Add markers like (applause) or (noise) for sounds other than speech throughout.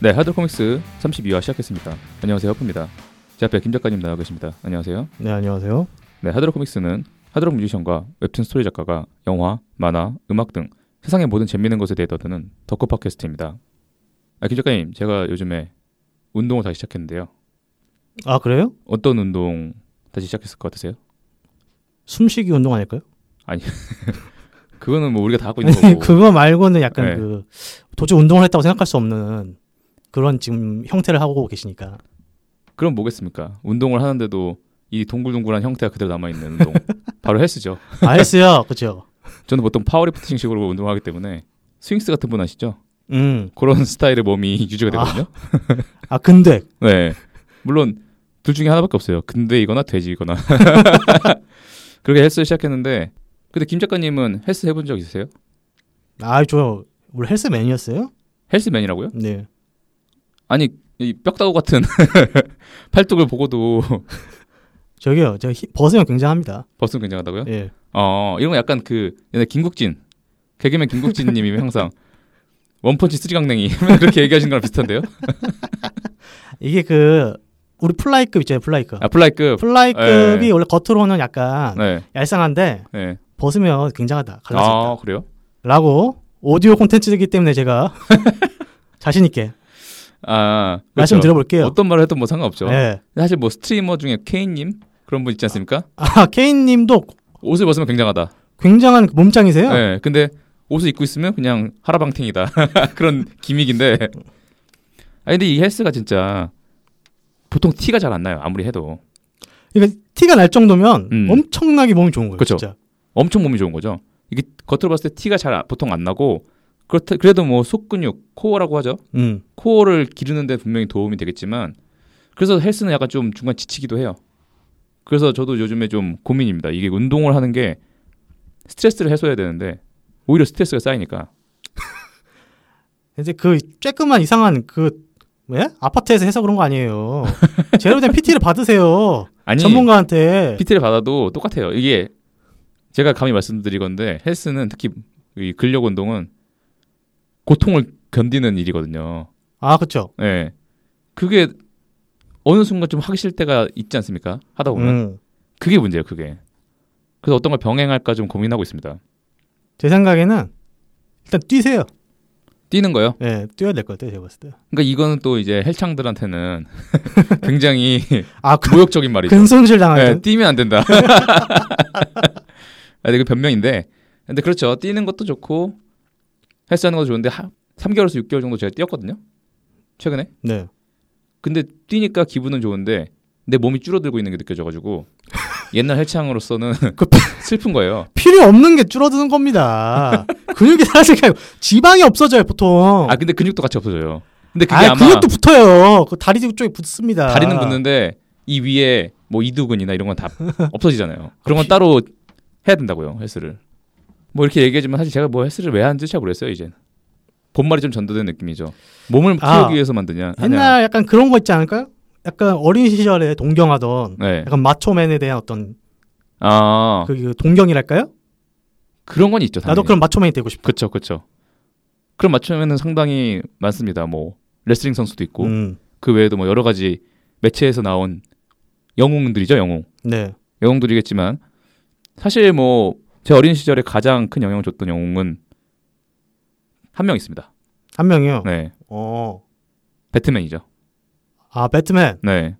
네, 하드록 코믹스 32화 시작했습니다. 안녕하세요, 허프입니다. 제 앞에 김 작가님 나와 계십니다. 안녕하세요. 네 안녕하세요. 네, 하드록 코믹스는 하드록 뮤지션과 웹툰 스토리 작가가 영화, 만화, 음악 등 세상의 모든 재미있는 것에 대해 떠드는 덕후 팟캐스트입니다. 아, 김 작가님, 제가 요즘에 운동을 다시 시작했는데요. 아 그래요? 어떤 운동 다시 시작했을 것 같으세요? 숨쉬기 운동 아닐까요? (laughs) 그거는 뭐 우리가 다 하고 있는 (laughs) 거고. 그거 말고는 약간 네. 그 도저히 운동을 했다고 생각할 수 없는 그런 지금 형태를 하고 계시니까. 그럼 뭐겠습니까? 운동을 하는데도 이 동글동글한 형태가 그대로 남아 있는 운동. (laughs) 바로 헬스죠. 아 헬스요, 그죠? 저는 보통 powerlifting식으로 운동하기 때문에 스윙스 같은 분 아시죠? 음. 그런 스타일의 몸이 유지가 되거든요. 아 근데 (laughs) 네. 물론 둘 중에 하나밖에 없어요. 근돼이거나 돼지이거나. (laughs) 그렇게 헬스를 시작했는데 근데 김 작가님은 헬스 해본 적 있으세요? 아 저 우리 헬스맨이었어요? 헬스맨이라고요? 네. 아니 이 뼈다구 같은 (laughs) 팔뚝을 보고도 (laughs) 저기요, 저 히- 벗으면 굉장합니다. 벗으면 굉장하다고요? 예. 어 이런 거 약간 그 옛날 김국진 개그맨 김국진님이 (laughs) 항상 one punch three강냉이 이렇게 얘기하신 거랑 비슷한데요? 이게 그 우리 플라이급 있잖아요, 플라이급. 아 플라이급. 플라이급이 네. 원래 겉으로는 약간 네. 얄쌍한데 네. 벗으면 굉장하다. 갈라져 있다. 아 그래요? 라고 오디오 콘텐츠이기 때문에 제가 자신 있게 아 말씀 그렇죠. 드려볼게요. 어떤 말을 해도 뭐 상관없죠. 네. 사실 뭐 스트리머 중에 케인님 그런 분 있지 않습니까? 아 케인님도 옷을 벗으면 굉장하다. 굉장한 몸짱이세요. 네, 근데 옷을 입고 있으면 그냥 하라방탱이다 (laughs) 그런 gimmick인데. 아 근데 이 헬스가 진짜 보통 티가 잘 안 나요. 아무리 해도 그러니까 티가 날 정도면 음. 엄청나게 몸이 좋은 거예요. 그쵸. 진짜. 엄청 몸이 좋은 거죠. 이게 겉으로 봤을 때 티가 잘 아- 보통 안 나고 그렇다 그래도 뭐 속근육 코어라고 하죠. 음. 코어를 기르는데 분명히 도움이 되겠지만 그래서 헬스는 약간 좀 중간 지치기도 해요. 그래서 저도 요즘에 좀 고민입니다. 이게 운동을 하는 게 스트레스를 해소해야 되는데 오히려 스트레스가 쌓이니까 (laughs) 이제 그 쬐끄만 이상한 그 왜? 아파트에서 해서 그런 거 아니에요. (laughs) 제대로 된 PT를 받으세요. 아니 전문가한테. PT를 받아도 똑같아요. 이게 제가 감히 말씀드리건데 헬스는 특히 이 근력 운동은 고통을 견디는 일이거든요. 아, 그렇죠. 예. 그게 어느 순간 좀 하기 싫을 때가 있지 않습니까? 하다 보면 음. 그게 문제예요. 그게. 그래서 어떤 걸 병행할까 좀 고민하고 있습니다. 제 생각에는 일단 뛰세요. 뛰는 거요. 예, 뛰어야 될 것 같아요, 제가 봤을 때. 그러니까 이거는 또 이제 헬창들한테는 (laughs) 굉장히 (laughs) 아, 그, 모욕적인 말이죠. 근손실 당하는. 네, 뛰면 안 된다. (laughs) 아, 이거 변명인데. 근데 그렇죠. 뛰는 것도 좋고 헬스하는 것도 좋은데 하, 3개월에서 6개월 정도 제가 뛰었거든요. 최근에. 네. 근데 뛰니까 기분은 좋은데 내 몸이 줄어들고 있는 게 느껴져가지고 (laughs) 옛날 헬창으로서는 그 (laughs) 슬픈 거예요. 필요 없는 게 줄어드는 겁니다. 근육이 아니고 지방이 없어져요, 보통. 아 근데 근육도 같이 없어져요. 근데 그게 아, 아마 근육도 붙어요. 그 다리 쪽에 붙습니다. 다리는 붙는데 이 위에 뭐 이두근이나 이런 건 다 (laughs) 없어지잖아요. 그런 건 따로 해야 된다고요 헬스를. 뭐 이렇게 얘기하지만 사실 제가 뭐 헬스를 왜 하는지 잘 모르겠어요 이젠. 본말이 좀 전도된 느낌이죠. 몸을 키우기 아, 위해서 만드냐? 하냐. 옛날 약간 그런 거 있지 않을까요? 약간 어린 시절에 동경하던 네. 약간 마초맨에 대한 어떤 아 그, 그 동경이랄까요? 그런 건 있죠. 나도 당연히. 그런 마초맨이 되고 싶어. 그렇죠, 그렇죠. 그런 맞춤에는 상당히 많습니다. 뭐 레슬링 선수도 있고 음, 그 외에도 뭐 여러 가지 매체에서 나온 영웅들이죠, 영웅. 네. 영웅들이겠지만 사실 뭐 제 어린 시절에 가장 큰 영향을 줬던 영웅은 한 명 있습니다. 한 명이요. 네, 어. 배트맨이죠. 아, 배트맨. 네,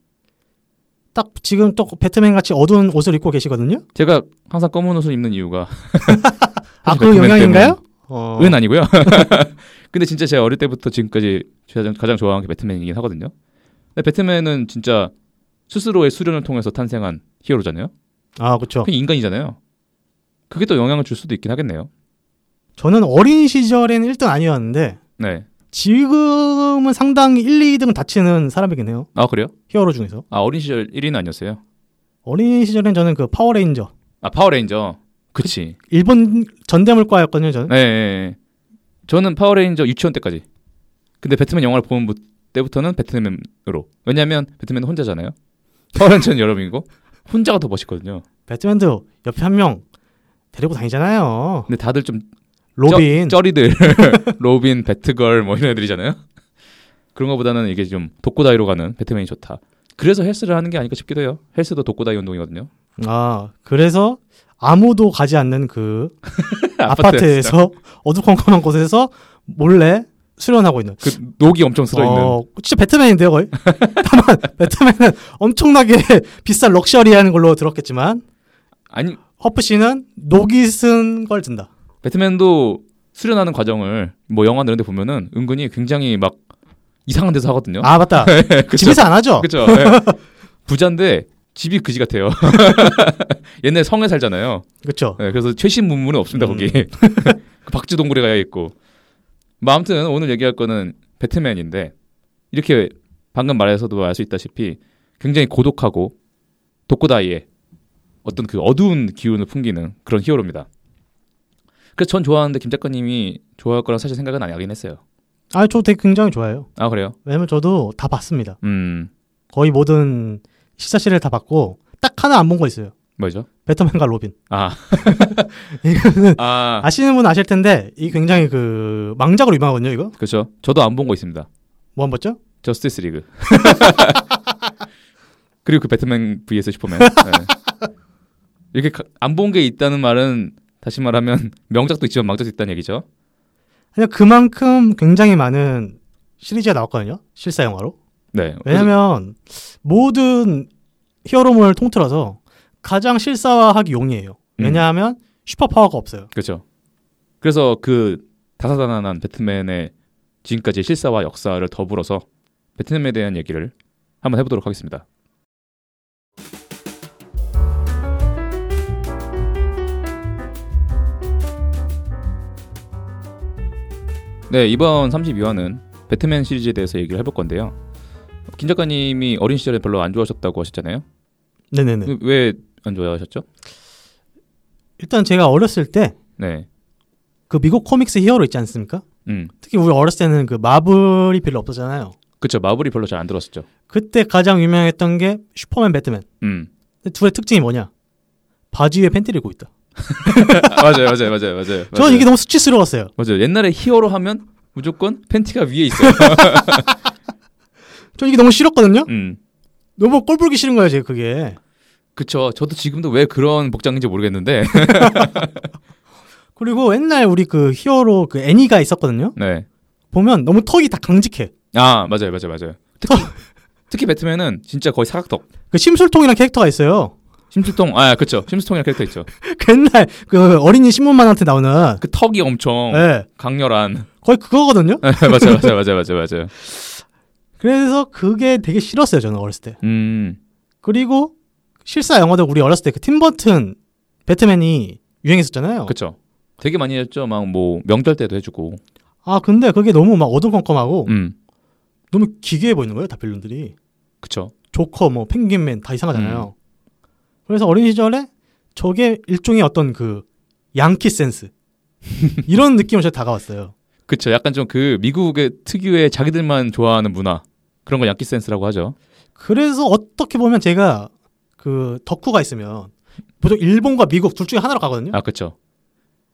딱 지금 또 배트맨 같이 어두운 옷을 입고 계시거든요. 제가 항상 검은 옷을 입는 이유가 (laughs) 아, 그 영향인가요? 어. 은 아니고요. (laughs) 근데 진짜 제가 어릴 때부터 지금까지 가장, 가장 좋아하는 게 배트맨이긴 하거든요. 근데 배트맨은 진짜 스스로의 수련을 통해서 탄생한 히어로잖아요. 아, 그렇죠. 인간이잖아요. 그게 또 영향을 줄 수도 있긴 하겠네요. 저는 어린 시절에는 1등 아니었는데 네. 지금은 상당히 1, 2등 다투는 사람이긴 해요. 아 그래요? 히어로 중에서. 아 어린 시절 1위는 아니었어요. 어린 시절엔 저는 그 파워레인저 아 파워레인저. 그치. 일본 전대물과였거든요, 저는. 네, 네, 네. 저는 파워레인저 유치원 때까지. 근데 배트맨 영화를 본 부- 때부터는 배트맨으로. 왜냐면 배트맨은 혼자잖아요. 파워레인저는 여러 명이고 혼자가 더 멋있거든요. 배트맨도 옆에 한 명 데리고 다니잖아요. 근데 다들 좀 로빈. 쩌, 쩌리들 (laughs) 로빈, 배트걸 뭐 이런 애들이잖아요. 그런 것보다는 이게 좀 독고다이로 가는 배트맨이 좋다. 그래서 헬스를 하는 게 아닐까 싶기도 해요. 헬스도 독고다이 운동이거든요. 아 그래서 아무도 가지 않는 그 (laughs) 아파트에서 어두컴컴한 곳에서 몰래 수련하고 있는. 그 녹이 엄청 쓸어 있는. 어, 진짜 배트맨인데요 거의. (laughs) 다만 배트맨은 엄청나게 비싼 럭셔리한 걸로 들었겠지만 아니 허프 씨는 녹이 쓴 걸 든다. 배트맨도 수련하는 과정을 뭐 영화 이런 데 보면은 은근히 굉장히 막 이상한 데서 하거든요. 아 맞다. (laughs) 그쵸? 집에서 안 하죠. 그죠. (laughs) 부자인데 집이 그지 같아요. (laughs) 옛날 성에 살잖아요. 그렇죠. 네, 그래서 최신 문물은 없습니다 음. 거기. 그 박쥐동굴에 가야 있고. 뭐 아무튼 오늘 얘기할 거는 배트맨인데 이렇게 방금 말에서도 알 수 있다시피 굉장히 고독하고 독고다이의 어떤 그 어두운 기운을 풍기는 그런 히어로입니다. 그래서 전 좋아하는데 김 작가님이 좋아할 거란 사실 생각은 안 하긴 했어요. 아, 저 되게 굉장히 좋아해요. 아 그래요? 왜냐면 저도 다 봤습니다. 음 거의 모든 시리즈를 다 봤고 딱 하나 안 본 거 있어요. 뭐죠? 배트맨과 로빈. 아, (laughs) 이거는 아 아시는 분 아실 텐데 이 굉장히 그 망작으로 유명하거든요. 이거 그렇죠. 저도 안 본 거 있습니다. 뭐한 봤죠? 저스티스 리그. (laughs) 그리고 그 배트맨 vs 슈퍼맨. 네. 이렇게 안 본 게 있다는 말은 다시 말하면 (laughs) 명작도 있지만 망작도 있다는 얘기죠. 그냥 그만큼 굉장히 많은 시리즈가 나왔거든요. 실사 영화로. 네. 왜냐면 모든 히어로물을 통틀어서 가장 실사화하기 용이해요. 음. 왜냐하면 슈퍼 파워가 없어요. 그렇죠. 그래서 그 다사다난한 배트맨의 지금까지 실사와 역사를 더불어서 배트맨에 대한 얘기를 한번 해보도록 하겠습니다. 네, 이번 32화는 배트맨 시리즈에 대해서 얘기를 해볼 건데요. 김 작가님이 어린 시절에 별로 안 좋아하셨다고 하셨잖아요. 네네네. 왜 안 좋아하셨죠? 일단 제가 어렸을 때그 네. 미국 코믹스 히어로 있지 않습니까? 음. 특히 우리 어렸을 때는 그 마블이 별로 없었잖아요. 그쵸 마블이 별로 잘 안 들었었죠. 그때 가장 유명했던 게 슈퍼맨, 배트맨. 음. 둘의 특징이 뭐냐? 바지 위에 팬티를 입고 있다. (laughs) 맞아요, 맞아요, 맞아요, 맞아요. 저는 이게 너무 수치스러웠어요. 맞아요. 옛날에 히어로 하면 무조건 팬티가 위에 있어요. (laughs) 저 이게 너무 싫었거든요. 음. 너무 꼴 보기 싫은 거예요, 제가 그게. 그쵸. 저도 지금도 왜 그런 복장인지 모르겠는데. (laughs) 그리고 옛날 우리 그 히어로 그 애니가 있었거든요. 네. 보면 너무 턱이 다 강직해. 아, 맞아요, 맞아요, 맞아요. 특히, 특히 배트맨은 진짜 거의 사각턱. 그 심술통이라는 캐릭터가 있어요. 심수통, 아, 그쵸. 심수통이라는 캐릭터 있죠. 그 (laughs) 옛날 그 어린이 신문만한테 나오는 그 턱이 엄청 예, 강렬한. 거의 그거거든요. 네, 맞아요, 맞아요, 맞아요, 맞아요, 맞아요. 그래서 그게 되게 싫었어요, 저는 어렸을 때. 음, 그리고 실사 영화도 우리 어렸을 때 그 팀버튼 배트맨이 유행했었잖아요. 그쵸. 되게 많이 했죠. 막 뭐 명절 때도 해주고. 아 근데 그게 너무 막 어두컴컴하고 음, 너무 기괴해 보이는 거예요, 다 빌런들이. 그쵸. 조커, 뭐 펭귄맨 다 이상하잖아요. 그래서 어린 시절에 저게 일종의 어떤 그 양키 센스 (laughs) 이런 느낌으로 제가 다가왔어요. 그쵸. 약간 좀 그 미국의 특유의 자기들만 좋아하는 문화. 그런 걸 양키 센스라고 하죠. 그래서 어떻게 보면 제가 그 덕후가 있으면 보통 일본과 미국 둘 중에 하나로 가거든요. 아, 그쵸.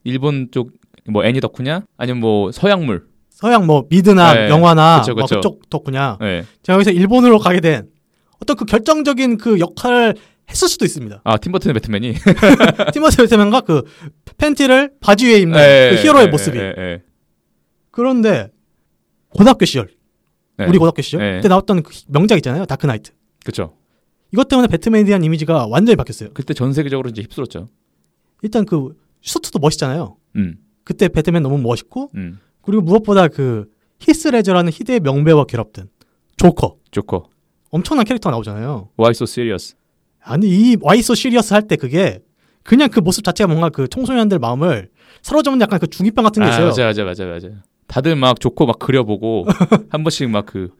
일본 쪽, 뭐, 애니 덕후냐? 아니면 뭐, 서양물. 서양 뭐 미드나 네, 영화나 그쵸, 뭐 그쵸. 그쪽 덕후냐. 네. 제가 여기서 일본으로 가게 된 어떤 그 결정적인 그 역할을 했을 수도 있습니다. 아, 팀 버튼의 배트맨이. (laughs) 팀 버튼 배트맨과 그 팬티를 바지 위에 입는 예, 그 히어로의 예, 모습이. 예, 예. 그런데 고등학교 시절, 네. 우리 고등학교 시절 네. 그때 나왔던 그 명작 있잖아요, 다크 나이트. 그쵸. 이것 때문에 배트맨에 대한 이미지가 완전히 바뀌었어요. 그때 전 세계적으로 이제 휩쓸었죠. 일단 그 슈트도 멋있잖아요. 음, 그때 배트맨 너무 멋있고 음. 그리고 무엇보다 그 히스 레저라는 희대의 명배우와 결합된 조커 조커. 엄청난 캐릭터가 나오잖아요. Why so serious? 아니 이 why so serious 할 때 그게 그냥 그 모습 자체가 뭔가 그 청소년들 마음을 사로잡는 약간 그 중2병 같은 게 있어요. 아, 맞아, 맞아, 맞아, 맞아. 다들 막 조커 막 그려보고 (laughs) 한 번씩 막 그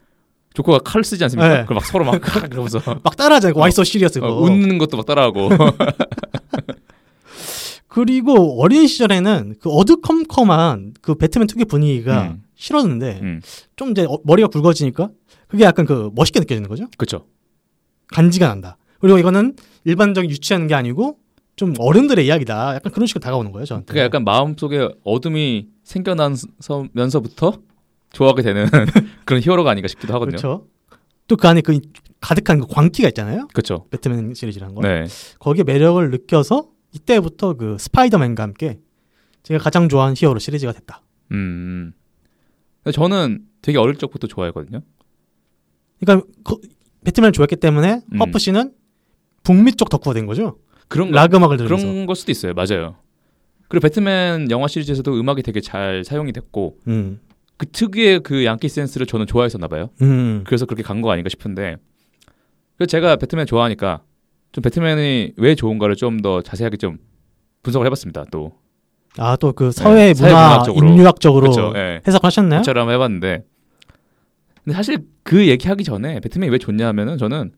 조커가 칼 쓰지 않습니까? 네. 그걸 막 서로 막 (laughs) 그러면서 막 따라하잖아요. 그 why so serious 거. 어, 웃는 것도 막 따라하고. (laughs) 그리고 어린 시절에는 그 어두컴컴한 그 배트맨 특유의 분위기가 음. 싫었는데 음, 좀 이제 어- 머리가 굵어지니까 그게 약간 그 멋있게 느껴지는 거죠. 그쵸. 간지가 난다. 그리고 이거는 일반적인 유치한 게 아니고 좀 어른들의 이야기다. 약간 그런 식으로 다가오는 거예요, 저한테. 그게 약간 마음속에 어둠이 생겨나면서부터 좋아하게 되는 (laughs) 그런 히어로가 아닌가 싶기도 하거든요. 그렇죠. 또 그 안에 그 가득한 그 광기가 있잖아요. 그렇죠. 배트맨 시리즈라는 거. 네. 거기에 매력을 느껴서 이때부터 그 스파이더맨과 함께 제가 가장 좋아하는 히어로 시리즈가 됐다. 음. 저는 되게 어릴 적부터 좋아했거든요. 그러니까 그 배트맨을 좋아했기 때문에 음. 허프 씨는 북미 쪽 덕후가 된 거죠. 그런 거, 락 음악을 들으면서. 그런 걸 수도 있어요. 맞아요. 그리고 배트맨 영화 시리즈에서도 음악이 되게 잘 사용이 됐고 음. 그 특유의 그 양키 센스를 저는 좋아했었나 봐요. 음. 그래서 그렇게 간 거 아닌가 싶은데 그래서 제가 배트맨 좋아하니까 좀 배트맨이 왜 좋은가를 좀 더 자세하게 좀 분석을 해봤습니다. 또 아 또 그 사회 네, 사회 문화 문학적으로. 인류학적으로 그렇죠. 예. 해석을 하셨나요? 그처럼 한번 해봤는데 근데 사실 그 얘기하기 전에 배트맨이 왜 좋냐 하면은 저는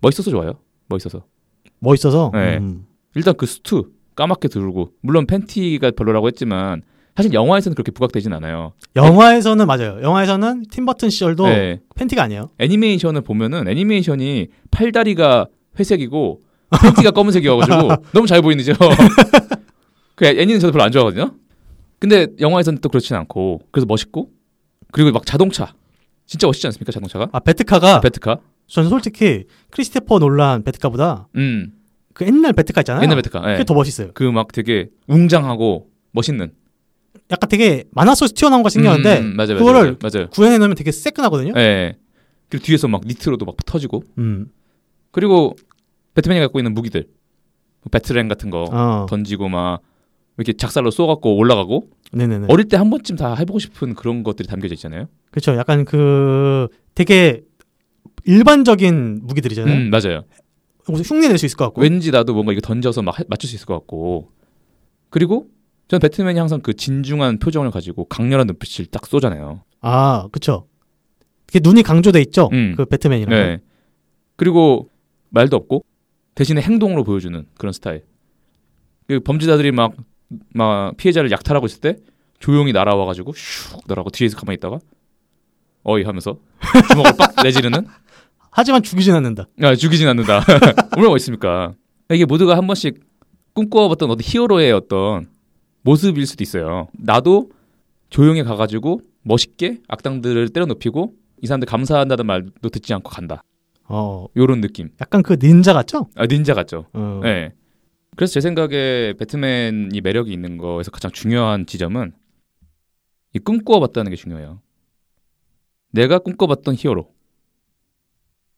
멋있어서 좋아요. 멋있어서 멋있어서. 네. 음. 일단 그 수트 까맣게 두르고 물론 팬티가 별로라고 했지만 사실 영화에서는 그렇게 부각되진 않아요. 영화에서는 맞아요. 영화에서는 팀버튼 시절도 네. 팬티가 아니에요. 애니메이션을 보면은 애니메이션이 팔다리가 회색이고 팬티가 (laughs) 검은색이어가지고 너무 잘 보이는죠. (laughs) 그 애니는 저도 별로 안 좋아하거든요. 근데 영화에서는 또 그렇진 않고 그래서 멋있고 그리고 막 자동차 진짜 멋있지 않습니까 자동차가? 아 베트카가 베트카. 저는 솔직히 크리스테퍼 놀란 베트카보다 음 그 옛날 베트카 있잖아요. 옛날 베트카. 예. 그게 더 멋있어요. 그 막 되게 웅장하고 멋있는. 약간 되게 만화 속에서 튀어나온 거 생겼는데 음, 음, 맞아요, 그거를 맞아요. 구현해 놓으면 되게 새끈하거든요. 예. 그리고 뒤에서 막 니트로도 막 터지고 음. 그리고 배트맨이 갖고 있는 무기들 뭐 배트랭 같은 거 어. 던지고 막 이렇게 작살로 쏘갖고 올라가고 네네네. 어릴 때 한 번쯤 다 해보고 싶은 그런 것들이 담겨져 있잖아요. 그렇죠. 약간 그 되게 일반적인 무기들이잖아요. 음 맞아요. 흉내 낼 수 있을 것 같고. 왠지 나도 뭔가 이거 던져서 막 하- 맞출 수 있을 것 같고 그리고 전 배트맨이 항상 그 진중한 표정을 가지고 강렬한 눈빛을 딱 쏘잖아요. 아, 그쵸. 그게 눈이 강조돼 있죠. 음. 그 배트맨이랑. 네. 그리고 말도 없고 대신에 행동으로 보여주는 그런 스타일. 그 범죄자들이 막, 막 피해자를 약탈하고 있을 때 조용히 날아와가지고 슉 날아가고 뒤에서 가만히 있다가 어이 하면서 주먹을 빡 (laughs) 내지르는 하지만 죽이진 않는다. 아, 죽이진 않는다. (laughs) 얼마나 멋있습니까? 이게 모두가 한 번씩 꿈꿔봤던 어떤 히어로의 어떤 모습일 수도 있어요. 나도 조용히 가가지고 멋있게 악당들을 때려눕히고 이 사람들 감사한다는 말도 듣지 않고 간다. 어, 요런 느낌. 약간 그 닌자 같죠? 아, 닌자 같죠. 어. 네. 그래서 제 생각에 배트맨이 매력이 있는 거에서 가장 중요한 지점은 이 꿈꿔봤다는 게 중요해요. 내가 꿈꿔봤던 히어로.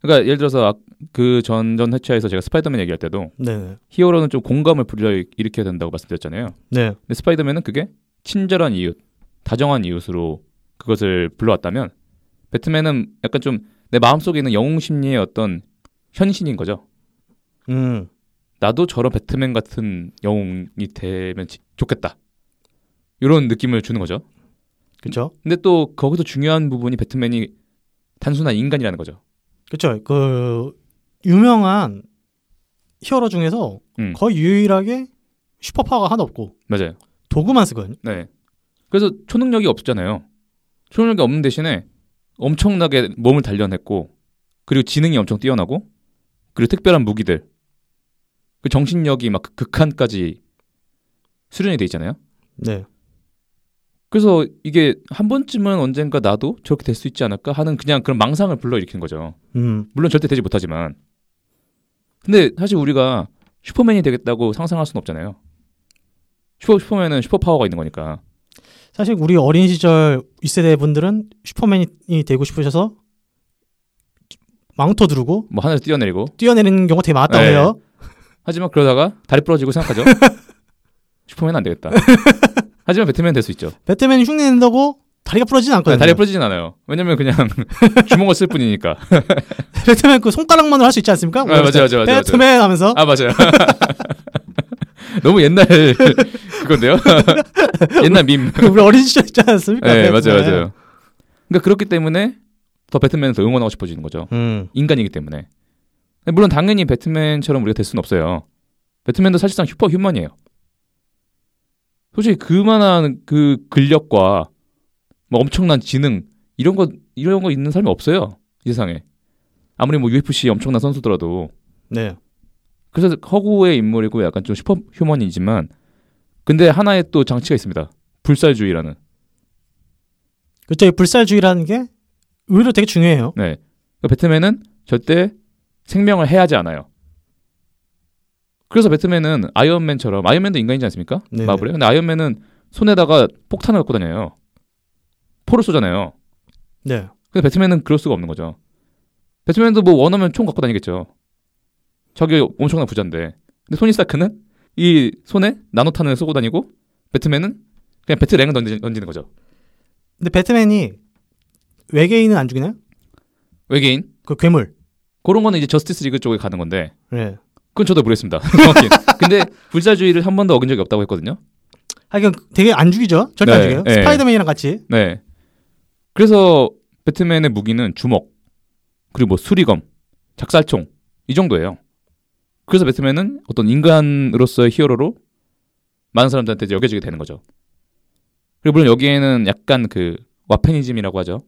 그러니까 예를 들어서 그 전전 회차에서 제가 스파이더맨 얘기할 때도 네. 히어로는 좀 공감을 불러 일으켜야 된다고 말씀드렸잖아요. 네. 근데 스파이더맨은 그게 친절한 이웃, 다정한 이웃으로 그것을 불러왔다면 배트맨은 약간 좀 내 마음속에 있는 영웅 심리의 어떤 현신인 거죠. 음. 나도 저런 배트맨 같은 영웅이 되면 지- 좋겠다. 이런 느낌을 주는 거죠. 그쵸. 근데 또 거기서 중요한 부분이 배트맨이 단순한 인간이라는 거죠. 그쵸. 그, 유명한 히어로 중에서 음. 거의 유일하게 슈퍼파워가 하나 없고 맞아요. 도구만 쓰거든요. 네. 그래서 초능력이 없잖아요. 초능력이 없는 대신에 엄청나게 몸을 단련했고 그리고 지능이 엄청 뛰어나고 그리고 특별한 무기들 그 정신력이 막 극한까지 수련이 돼 있잖아요. 네. 그래서 이게 한 번쯤은 언젠가 나도 저렇게 될 수 있지 않을까 하는 그냥 그런 망상을 불러일으키는 거죠. 음. 물론 절대 되지 못하지만. 근데 사실 우리가 슈퍼맨이 되겠다고 상상할 수는 없잖아요. 슈퍼, 슈퍼맨은 super power가 있는 거니까. 사실 우리 어린 시절 윗세대 분들은 슈퍼맨이 되고 싶으셔서 망토 두르고 뭐 하늘에서 뛰어내리고. 뛰어내리는 경우가 되게 많았다고 네. 해요. 하지만 그러다가 다리 부러지고 생각하죠. (laughs) 슈퍼맨은 안 되겠다. (laughs) 하지만 배트맨 될 수 있죠. 배트맨이 흉내 낸다고 다리가 부러지진 않거든요. 네, 다리 부러지진 않아요. 왜냐면 그냥 (laughs) 주먹을 쓸 뿐이니까. (laughs) 배트맨 그 손가락만으로 할 수 있지 않습니까? 아, 맞아요, 맞아요, 맞아요. 배트맨 하면서 아 맞아요. (laughs) 너무 옛날 그건데요. 옛날 밈. 우리 어린 시절 있지 않습니까? 네, 배트맨. 맞아요, 맞아요. 그러니까 그렇기 때문에 더 배트맨을 더 응원하고 싶어지는 거죠. 음. 인간이기 때문에. 물론 당연히 배트맨처럼 우리가 될 수는 없어요. 배트맨도 사실상 슈퍼 휴먼이에요. 솔직히 그만한 그 근력과 뭐 엄청난 지능 이런 거 이런 거 있는 사람이 없어요 이 세상에. 아무리 뭐 UFC 엄청난 선수더라도 네. 그래서 허구의 인물이고 약간 좀 슈퍼 휴먼이지만 근데 하나의 또 장치가 있습니다. 불살주의라는. 그렇죠. 이 불살주의라는 게 의외로 되게 중요해요. 네. 그러니까 배트맨은 절대 생명을 해하지 않아요. 그래서 배트맨은 아이언맨처럼 아이언맨도 인간이지 않습니까? 네네. 마블에. 근데 아이언맨은 손에다가 폭탄을 갖고 다녀요. 포를 쏘잖아요. 네. 근데 배트맨은 그럴 수가 없는 거죠. 배트맨도 뭐 원하면 총 갖고 다니겠죠. 저기 엄청난 부자인데. 근데 토니 스타크는 이 손에 나노탄을 쏘고 다니고 배트맨은 그냥 배트랭을 던지, 던지 는 거죠. 근데 배트맨이 외계인은 안 죽이나요? 외계인 그 괴물. 그런 거는 이제 저스티스 리그 쪽에 가는 건데 네. 그건 저도 모르겠습니다. (laughs) 근데 불사주의를 한 번도 어긴 적이 없다고 했거든요. 하여간 되게 안 죽이죠. 절대 안 네, 죽여요. 네. 스파이더맨이랑 같이. 네. 그래서 배트맨의 무기는 주먹, 그리고 뭐 수리검, 작살총 이 정도예요. 그래서 배트맨은 어떤 인간으로서의 히어로로 많은 사람들한테 여겨지게 되는 거죠. 그리고 물론 여기에는 약간 그 와페니즘이라고 하죠.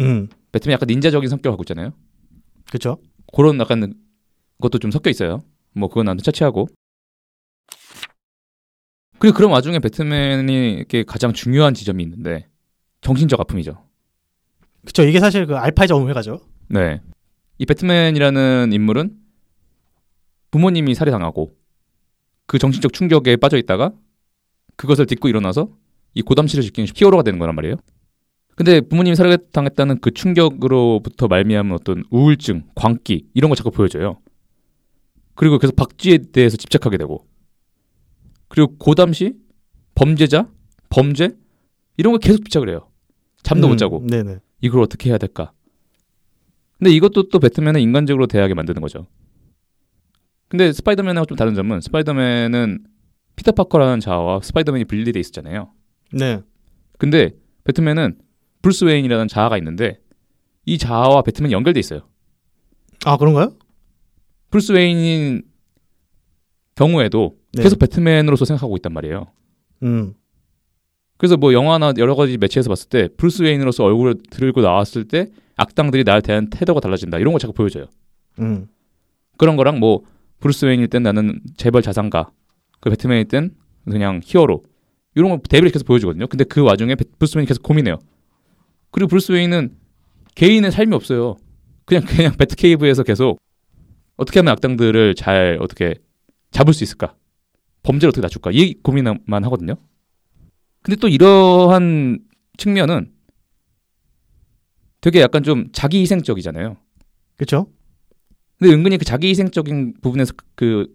음. 배트맨 약간 닌자적인 성격을 갖고 있잖아요. 그렇죠. 그런 약간 것도 좀 섞여 있어요. 뭐 그건 나도 차치하고. 그리고 그런 와중에 배트맨이 게 가장 중요한 지점이 있는데 정신적 아픔이죠. 그렇죠. 이게 사실 그 알파이자 오메가죠. 네. 이 배트맨이라는 인물은 부모님이 살해당하고 그 정신적 충격에 빠져 있다가 그것을 딛고 일어나서 이 고담시를 지키는 히어로가 되는 거란 말이에요. 근데 부모님이 살해당했다는 그 충격으로부터 말미암은 어떤 우울증, 광기 이런 걸 자꾸 보여줘요. 그리고 계속 박쥐에 대해서 집착하게 되고 그리고 고담시, 범죄자, 범죄 이런 거 계속 집착을 해요. 잠도 못 음, 자고 네네. 이걸 어떻게 해야 될까? 근데 이것도 또 배트맨을 인간적으로 대하게 만드는 거죠. 근데 스파이더맨하고 좀 다른 점은 스파이더맨은 피터 파커라는 자아와 스파이더맨이 분리돼 있었잖아요. 네. 근데 배트맨은 브루스 웨인이라는 자아가 있는데 이 자아와 배트맨이 연결돼 있어요. 아 그런가요? 브루스 웨인인 경우에도 네. 계속 배트맨으로서 생각하고 있단 말이에요. 음. 그래서 뭐 영화나 여러 가지 매체에서 봤을 때 브루스 웨인으로서 얼굴을 들고 나왔을 때 악당들이 나에 대한 태도가 달라진다 이런 거 자꾸 보여줘요. 음. 그런 거랑 뭐 브루스 웨인일 땐 나는 재벌 자산가, 그 배트맨일 땐 그냥 히어로 이런 거 대비를 계속 보여주거든요. 근데 그 와중에 배- 브루스 웨인이 계속 고민해요. 그리고 브루스 웨인은 개인의 삶이 없어요. 그냥 그냥 배트케이브에서 계속 어떻게 하면 악당들을 잘 어떻게 잡을 수 있을까? 범죄를 어떻게 낮출까? 이 고민만 하거든요. 근데 또 이러한 측면은 되게 약간 좀 자기 희생적이잖아요. 그렇죠. 근데 은근히 그 자기 희생적인 부분에서 그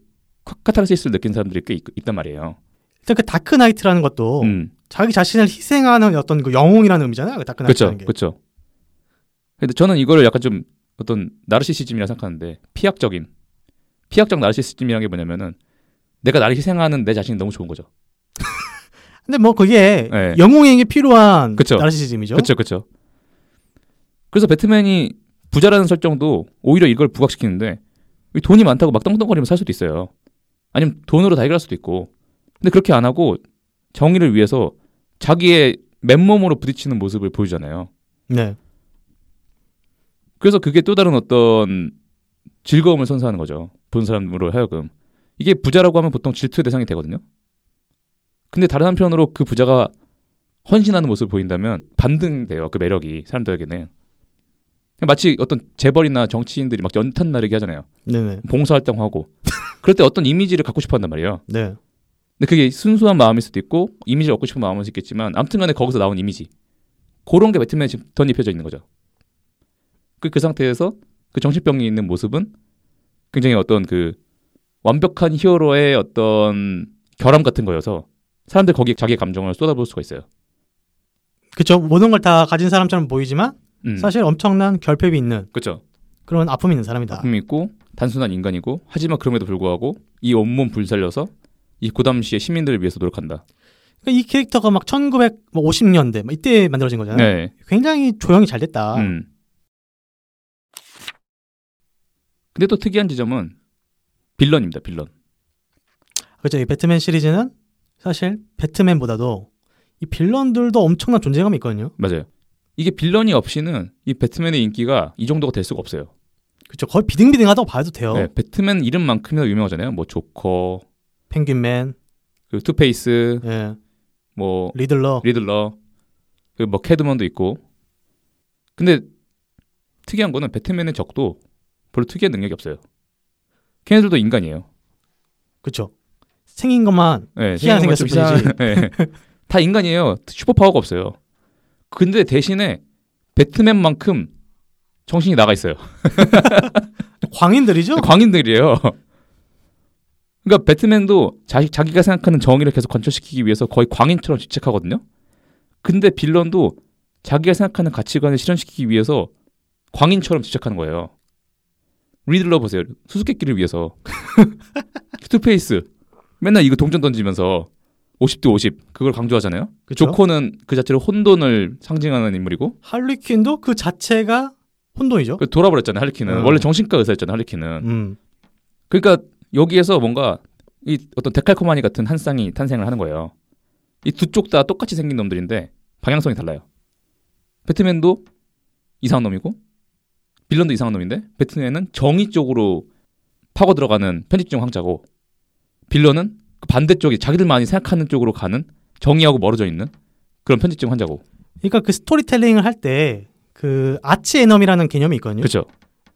카타르시스를 느낀 사람들이 꽤 있, 단 말이에요. 일단 그 다크 나이트라는 것도 음, 자기 자신을 희생하는 어떤 그 영웅이라는 의미잖아요. 그 다크 나이트라는 게. 그렇죠. 근데 저는 이거를 약간 좀 어떤 나르시시즘이라 생각하는데 피학적인 피학적 나르시시즘이라는 게 뭐냐면은 내가 나를 희생하는 내 자신이 너무 좋은 거죠. (laughs) 근데 뭐 그게 네. 영웅에게 필요한 그쵸. 나르시즘이죠. 그렇죠, 그렇죠. 그래서 배트맨이 부자라는 설정도 오히려 이걸 부각시키는데 이 돈이 많다고 막 떵떵거리면 살 수도 있어요. 아니면 돈으로 다 해결할 수도 있고. 근데 그렇게 안 하고 정의를 위해서 자기의 맨몸으로 부딪히는 모습을 보여주잖아요. 네. 그래서 그게 또 다른 어떤 즐거움을 선사하는 거죠. 본 사람으로 하여금. 이게 부자라고 하면 보통 질투의 대상이 되거든요. 근데 다른 한편으로 그 부자가 헌신하는 모습을 보인다면 반등돼요. 그 매력이 사람들에게는. 마치 어떤 재벌이나 정치인들이 막 연탄 나르기 하잖아요. 네네. 봉사활동하고. (laughs) 그럴 때 어떤 이미지를 갖고 싶어 한단 말이에요. 네. 근데 그게 순수한 마음일 수도 있고 이미지를 얻고 싶은 마음일 수 있겠지만 아무튼 간에 거기서 나온 이미지. 그런 게 배트맨에 지금 덧입혀져 있는 거죠. 그, 그 상태에서 그 정신병이 있는 모습은 굉장히 어떤 그 완벽한 히어로의 어떤 결함 같은 거여서 사람들 거기에 자기의 감정을 쏟아부을 수가 있어요. 그렇죠. 모든 걸 다 가진 사람처럼 보이지만 음. 사실 엄청난 결핍이 있는 그렇죠. 그런 아픔이 있는 사람이다. 아픔이 있고 단순한 인간이고 하지만 그럼에도 불구하고 이 온몸 불살려서 이 고담시의 시민들을 위해서 노력한다. 그러니까 이 캐릭터가 막 1950년대 막 이때 만들어진 거잖아요. 네. 굉장히 조형이 잘 됐다. 음. 근데 또 특이한 지점은 빌런입니다. 빌런. 그렇죠. 이 배트맨 시리즈는 사실 배트맨보다도 이 빌런들도 엄청난 존재감이 있거든요. 맞아요. 이게 빌런이 없이는 이 배트맨의 인기가 이 정도가 될 수가 없어요. 그렇죠. 거의 비등비등하다고 봐도 돼요. 네, 배트맨 이름만큼이나 유명하잖아요. 뭐 조커, 펭귄맨, 그 투페이스, 예, 뭐 리들러. 리들러. 그 뭐 캣우먼도 있고. 근데 특이한 거는 배트맨의 적도 별로 특이한 능력이 없어요. 걔네들도 인간이에요. 그쵸. 생긴 것만 네, 희한하게 생겼을 이상한- 네. 다 인간이에요. 슈퍼 파워가 없어요. 근데 대신에 배트맨만큼 정신이 나가 있어요. (laughs) 광인들이죠? 광인들이에요. 그러니까 배트맨도 자기, 자기가 생각하는 정의를 계속 관철시키기 위해서 거의 광인처럼 집착하거든요. 근데 빌런도 자기가 생각하는 가치관을 실현시키기 위해서 광인처럼 집착하는 거예요. 리들러 보세요. 수수께끼를 위해서. (laughs) 투페이스. 맨날 이거 동전 던지면서 50대 50 그걸 강조하잖아요. 그쵸? 조커는 그 자체로 혼돈을 상징하는 인물이고 할리퀸도 그 자체가 혼돈이죠. 그 돌아버렸잖아요. 할리퀸은 어. 원래 정신과 의사였잖아요. 할리퀸은 음. 그러니까 여기에서 뭔가 이 어떤 데칼코마니 같은 한 쌍이 탄생을 하는 거예요. 이 두 쪽 다 똑같이 생긴 놈들인데 방향성이 달라요. 배트맨도 이상한 놈이고 빌런도 이상한 놈인데 배트맨은 정의 쪽으로 파고 들어가는 편집중 황자고 빌런은 그 반대쪽이 자기들만이 생각하는 쪽으로 가는 정의하고 멀어져 있는 그런 편집증 환자고. 그러니까 그 스토리텔링을 할 때 그 아치 에넘이라는 개념이 있거든요. 그렇죠.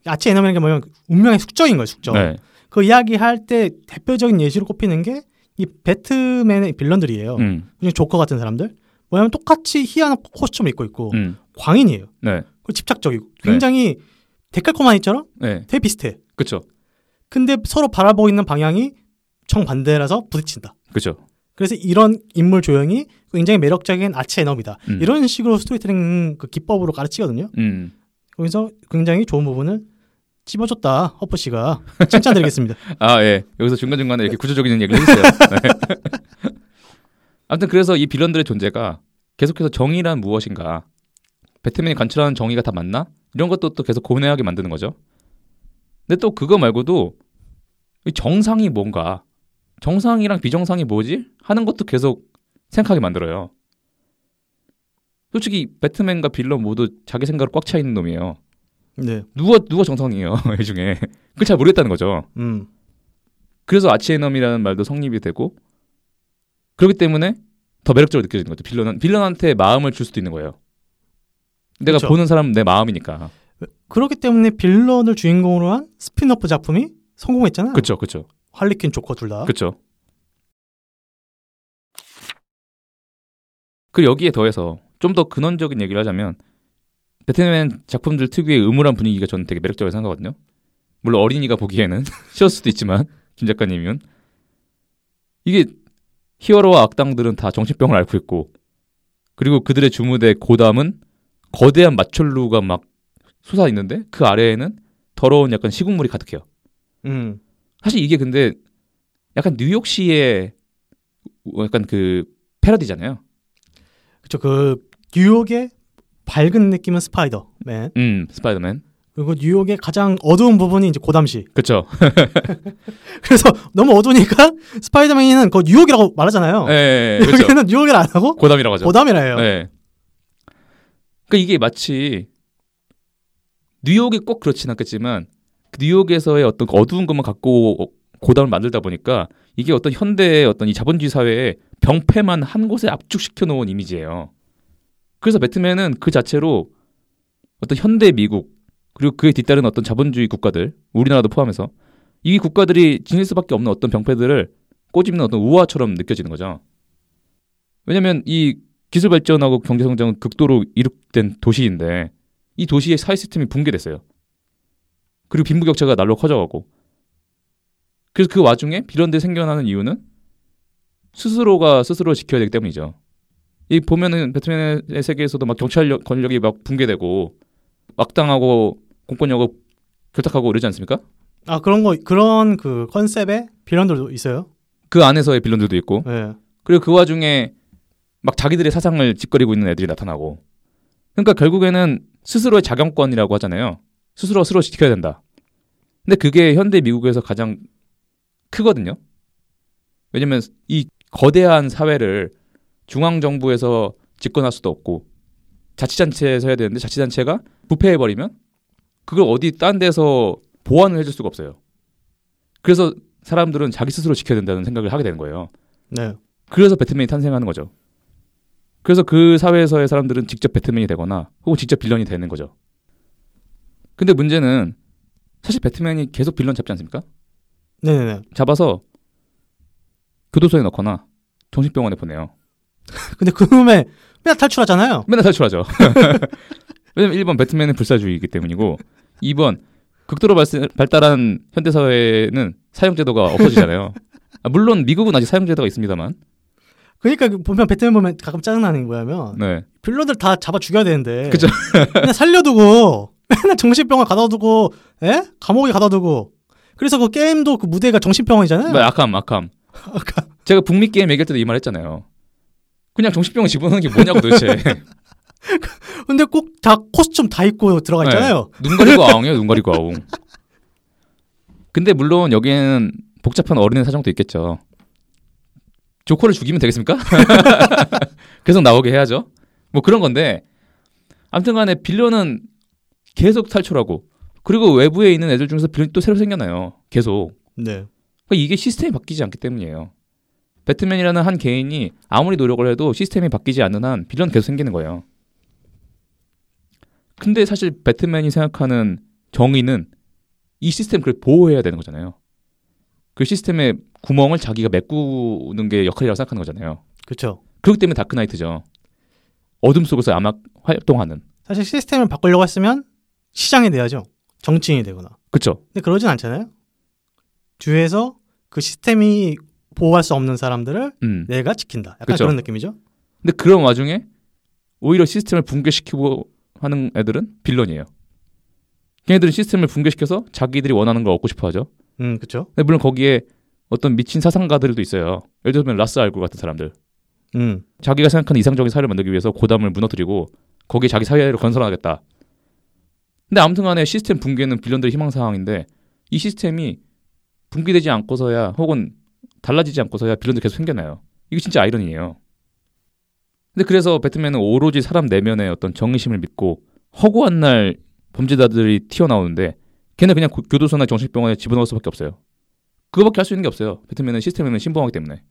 아치 에넘이라는 게 뭐냐면 운명의 숙적인 거예요, 숙적. 네. 그 이야기 할 때 대표적인 예시로 꼽히는 게 이 배트맨의 빌런들이에요. 음. 그중 조커 같은 사람들. 뭐냐면 똑같이 희한한 코스튬을 입고 있고 음. 광인이에요. 네. 그리고 집착적이고 굉장히 데칼코마니처럼 네. 되게 비슷해. 그렇죠. 근데 서로 바라보고 있는 방향이 정반대라서 부딪힌다. 그렇죠. 그래서 이런 인물 조형이 굉장히 매력적인 아치 에너미다. 음. 이런 식으로 스토리텔링 그 기법으로 가르치거든요. 음. 거기서 굉장히 좋은 부분을 찝어줬다. 허프 씨가 칭찬드리겠습니다. (laughs) 아, 예. 여기서 중간 중간에 이렇게 구조적인 얘기를 해주세요. 네. (laughs) 아무튼 그래서 이 빌런들의 존재가 계속해서 정의란 무엇인가, 배트맨이 관철하는 정의가 다 맞나? 이런 것도 또 계속 고민하게 만드는 거죠. 근데 또 그거 말고도 이 정상이 뭔가, 정상이랑 비정상이 뭐지? 하는 것도 계속 생각하게 만들어요. 솔직히 배트맨과 빌런 모두 자기 생각으로 꽉차 있는 놈이에요. 네. 누가 누가 정상이에요 (laughs) 이 중에 그걸 잘 모르겠다는 거죠. 음. 그래서 arch-enemy라는 말도 성립이 되고 그렇기 때문에 더 매력적으로 느껴지는 거죠. 빌런은 빌런한테 마음을 줄 수도 있는 거예요. 내가 그쵸. 보는 사람 내 마음이니까. 그렇기 때문에 빌런을 주인공으로 한 스피너프 작품이 성공했잖아요. 그렇죠, 그렇죠, 할리퀸 조커 둘 다. 그렇죠. 그리고 여기에 더해서 좀 더 근원적인 얘기를 하자면 배트맨 작품들 특유의 음울한 분위기가 저는 되게 매력적이라고 생각하거든요. 물론 어린이가 보기에는 (laughs) 쉬울 수도 있지만 김 작가님은 이게 히어로와 악당들은 다 정신병을 앓고 있고 그리고 그들의 주무대 고담은 거대한 마철루가 막 솟아 있는데 그 아래에는 더러운 약간 시국물이 가득해요. 음. 사실 이게 근데 약간 뉴욕시의 약간 그 패러디잖아요. 그렇죠. 그 뉴욕의 밝은 느낌은 스파이더맨. 음, 스파이더맨. 그리고 뉴욕의 가장 어두운 부분이 이제 고담시. 그렇죠. (laughs) 그래서 너무 어두우니까 스파이더맨은 그 뉴욕이라고 말하잖아요. 예, 그렇죠. 여기는 뉴욕을 안 하고 고담이라고 하죠. 고담이라 해요. 네. 그러니까 이게 마치 뉴욕이 꼭 그렇진 않겠지만 그 뉴욕에서의 어떤 그 어두운 것만 갖고 고담을 만들다 보니까 이게 어떤 현대의 어떤 이 자본주의 사회의 병폐만 한 곳에 압축시켜 놓은 이미지예요. 그래서 배트맨은 그 자체로 어떤 현대 미국 그리고 그에 뒤따른 어떤 자본주의 국가들 우리나라도 포함해서 이 국가들이 지닐 수밖에 없는 어떤 병폐들을 꼬집는 어떤 우화처럼 느껴지는 거죠. 왜냐하면 이 기술 발전하고 경제 성장은 극도로 이룩된 도시인데 이 도시의 사회 시스템이 붕괴됐어요. 그리고 빈부격차가 날로 커져가고 그래서 그 와중에 빌런들이 생겨나는 이유는 스스로가 스스로 지켜야 되기 때문이죠. 이 보면은 배트맨의 세계에서도 막 경찰 권력이 막 붕괴되고 악당하고 공권력을 결탁하고 이러지 않습니까? 아 그런 거 그런 그 컨셉의 빌런들도 있어요. 그 안에서의 빌런들도 있고 예. 그리고 그 와중에 막 자기들의 사상을 짓거리고 있는 애들이 나타나고 그러니까 결국에는 스스로의 자경권이라고 하잖아요. 스스로 스스로 지켜야 된다. 근데 그게 현대 미국에서 가장 크거든요. 왜냐면 이 거대한 사회를 중앙 정부에서 집권할 수도 없고 자치단체에서 해야 되는데 자치단체가 부패해 버리면 그걸 어디 딴 데서 보완을 해줄 수가 없어요. 그래서 사람들은 자기 스스로 지켜야 된다는 생각을 하게 되는 거예요. 네. 그래서 배트맨이 탄생하는 거죠. 그래서 그 사회에서의 사람들은 직접 배트맨이 되거나 혹은 직접 빌런이 되는 거죠. 근데 문제는 사실 배트맨이 계속 빌런 잡지 않습니까? 네네네. 잡아서 교도소에 넣거나 정신병원에 보내요. (laughs) 근데 그놈의 맨날 탈출하잖아요. 맨날 탈출하죠. (laughs) 왜냐면 1번 배트맨은 불사주의이기 때문이고 2번 극도로 발생- 발달한 현대 사회는 사형제도가 없어지잖아요. 아, 물론 미국은 아직 사형제도가 있습니다만. 그러니까 그 보면 배트맨 보면 가끔 짜증나는 거야면 네. 빌런들 다 잡아 죽여야 되는데. 그쵸. 맨날 살려두고 (laughs) 맨날 정신병원 가둬두고, 에? 감옥에 가둬두고. 그래서 그 게임도 그 무대가 정신병원이잖아요. 뭐 아캄 아캄. 제가 북미 게임 얘기할 때도 이 말 했잖아요. 그냥 정신병원 집어넣는 게 뭐냐고 도대체. (laughs) 근데 꼭 다 코스튬 다 입고 들어가 있잖아요. 눈 가리고 아웅이에요. 눈 가리고 아웅. 근데 물론 여기에는 복잡한 어른의 사정도 있겠죠. 조커를 죽이면 되겠습니까? (laughs) 계속 나오게 해야죠. 뭐 그런 건데 아무튼간에 빌런은 계속 탈출하고 그리고 외부에 있는 애들 중에서 빌런이 또 새로 생겨나요. 계속. 네. 그러니까 이게 시스템이 바뀌지 않기 때문이에요. 배트맨이라는 한 개인이 아무리 노력을 해도 시스템이 바뀌지 않는 한 빌런 계속 생기는 거예요. 근데 사실 배트맨이 생각하는 정의는 이 시스템 그걸 보호해야 되는 거잖아요. 그 시스템의 구멍을 자기가 메꾸는 게 역할이라고 생각하는 거잖아요. 그렇죠. 그렇기 때문에 다크나이트죠. 어둠 속에서 암막 활동하는. 사실 시스템을 바꾸려고 했으면 시장이 돼야죠. 정치인이 되거나. 그쵸? 근데 그러진 않잖아요. 주에서 그 시스템이 보호할 수 없는 사람들을 음. 내가 지킨다. 약간 그쵸. 그런 느낌이죠. 근데 그런 와중에 오히려 시스템을 붕괴시키고 하는 애들은 빌런이에요. 걔네들은 시스템을 붕괴시켜서 자기들이 원하는 걸 얻고 싶어 하죠. 음, 그렇죠. 근데 물론 거기에 어떤 미친 사상가들도 있어요. 예를 들면 라스 알굴 같은 사람들. 음. 자기가 생각하는 이상적인 사회를 만들기 위해서 고담을 무너뜨리고 거기에 자기 사회를 건설하겠다. 근데 아무튼 간에 시스템 붕괴는 빌런들의 희망사항인데 이 시스템이 붕괴되지 않고서야 혹은 달라지지 않고서야 빌런들 계속 생겨나요. 이게 진짜 아이러니예요. 근데 그래서 배트맨은 오로지 사람 내면의 어떤 정의심을 믿고 허구한 날 범죄자들이 튀어나오는데 걔는 그냥 고- 교도소나 정신병원에 집어넣을 수밖에 없어요. 그거밖에 할 수 있는 게 없어요. 배트맨은 시스템에는 신봉하기 때문에.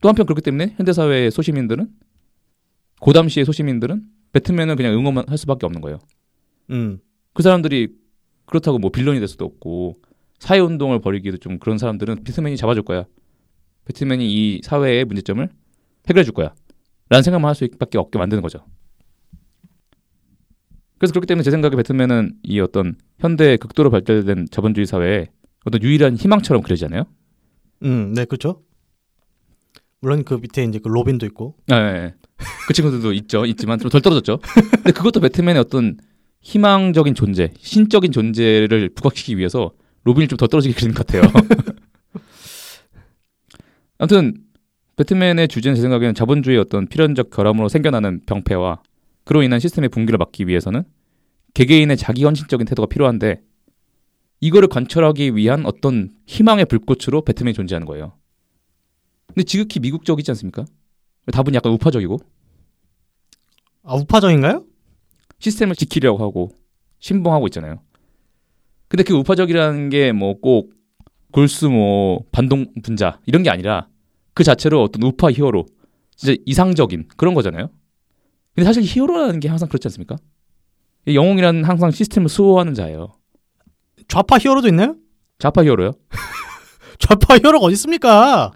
또 한편 그렇기 때문에 현대 사회의 소시민들은 고담시의 소시민들은 배트맨을 그냥 응원만 할 수밖에 없는 거예요. 음. 그 사람들이 그렇다고 뭐 빌런이 될 수도 없고 사회 운동을 벌이기도 좀 그런 사람들은 배트맨이 잡아줄 거야. 배트맨이 이 사회의 문제점을 해결해 줄 거야. 라는 생각만 할 수밖에 없게 만드는 거죠. 그래서 그렇기 때문에 제 생각에 배트맨은 이 어떤 현대 극도로 발달된 자본주의 사회에 어떤 유일한 희망처럼 그려지잖아요. 음, 네, 그렇죠. 물론 그 밑에 이제 그 로빈도 있고. 아, 예, 예. 그 친구들도 있죠. 있지만 좀 덜 떨어졌죠. 근데 그것도 배트맨의 어떤 희망적인 존재, 신적인 존재를 부각시키기 위해서 로빈이 좀 더 떨어지게 그리는 것 같아요. (laughs) 아무튼 배트맨의 주제는 제 생각에는 자본주의의 어떤 필연적 결함으로 생겨나는 병폐와 그로 인한 시스템의 붕괴를 막기 위해서는 개개인의 자기 헌신적인 태도가 필요한데 이거를 관철하기 위한 어떤 희망의 불꽃으로 배트맨이 존재하는 거예요. 근데 지극히 미국적이지 않습니까? 답은 약간 우파적이고 아, 우파적인가요? 시스템을 지키려고 하고 신봉하고 있잖아요. 근데 그 우파적이라는 게 뭐 꼭 골수 뭐 반동 분자 이런 게 아니라 그 자체로 어떤 우파 히어로 진짜 이상적인 그런 거잖아요. 근데 사실 히어로라는 게 항상 그렇지 않습니까? 이 영웅이라는 항상 시스템을 수호하는 자예요. 좌파 히어로도 있나요? 좌파 히어로요? (laughs) 좌파 히어로가 어디 있습니까?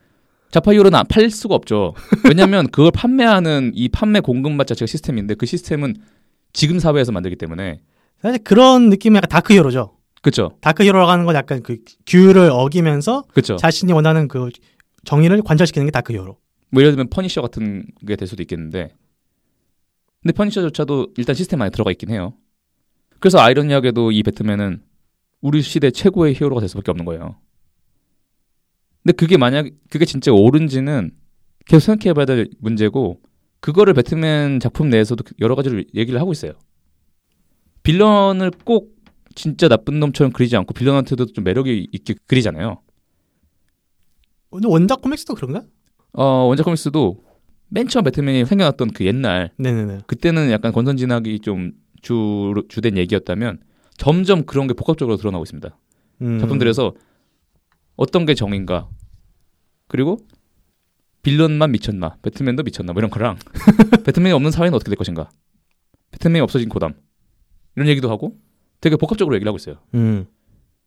좌파 히어로는 안 팔릴 수가 없죠. 왜냐하면 그걸 판매하는 이 판매 공급망 자체가 시스템인데 그 시스템은 지금 사회에서 만들기 때문에 사실 그런 느낌이 약간 dark hero죠. 그렇죠, dark hero라고 하는 건 약간 그 규율을 어기면서 그렇죠. 자신이 원하는 그 정의를 관철시키는 게 dark hero. 뭐 예를 들면 퍼니셔 같은 게 될 수도 있겠는데 근데 퍼니셔조차도 일단 시스템 안에 들어가 있긴 해요. 그래서 아이러니하게도 이 배트맨은 우리 시대 최고의 히어로가 될 수밖에 없는 거예요. 근데 그게 만약 그게 진짜 옳은지는 계속 생각해봐야 될 문제고 그거를 배트맨 작품 내에서도 여러 가지로 얘기를 하고 있어요. 빌런을 꼭 진짜 나쁜 놈처럼 그리지 않고 빌런한테도 좀 매력이 있게 그리잖아요. 근데 원작 코믹스도 그런가? 어, 원작 코믹스도 맨 처음 배트맨이 생겨났던 그 옛날 네네네. 그때는 약간 권선 진학이 좀 주, 주된 얘기였다면 점점 그런 게 복합적으로 드러나고 있습니다. 음. 작품들에서 어떤 게 정인가 그리고 빌런만 미쳤나, 배트맨도 미쳤나, 뭐 이런 거랑 (laughs) 배트맨이 없는 사회는 어떻게 될 것인가, 배트맨이 없어진 고담 이런 얘기도 하고 되게 복합적으로 얘기를 하고 있어요. 음.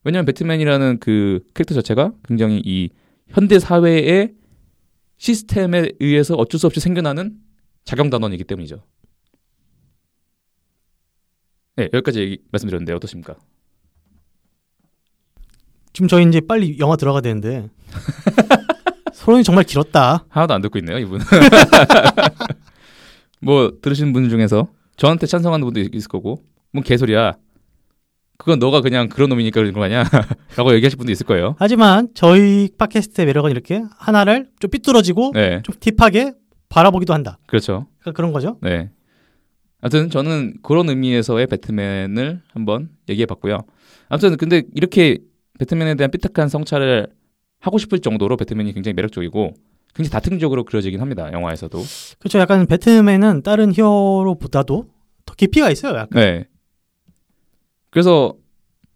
왜냐하면 배트맨이라는 그 캐릭터 자체가 굉장히 이 현대 사회의 시스템에 의해서 어쩔 수 없이 생겨나는 작용 단원이기 때문이죠. 네, 여기까지 얘기, 말씀드렸는데 어떻습니까? 지금 저희 이제 빨리 영화 들어가야 되는데 (laughs) 소론이 정말 길었다. 하나도 안 듣고 있네요, 이분. (laughs) 뭐 들으시는 분 중에서 저한테 찬성하는 분도 있- 있을 거고, 뭐 개소리야. 그건 너가 그냥 그런 놈이니까 그런 거 아니야? (laughs) 라고 얘기하실 분도 있을 거예요. 하지만 저희 팟캐스트의 매력은 이렇게 하나를 좀 삐뚤어지고 네, 좀 딥하게 바라보기도 한다. 그렇죠. 그러니까 그런 거죠. 네. 아무튼 저는 그런 의미에서의 배트맨을 한번 얘기해 봤고요. 아무튼 근데 이렇게 배트맨에 대한 삐딱한 성찰을 하고 싶을 정도로 배트맨이 굉장히 매력적이고 굉장히 다층적으로 그려지긴 합니다. 영화에서도. 그렇죠. 약간 배트맨은 다른 히어로보다도 더 깊이가 있어요. 약간. 네. 그래서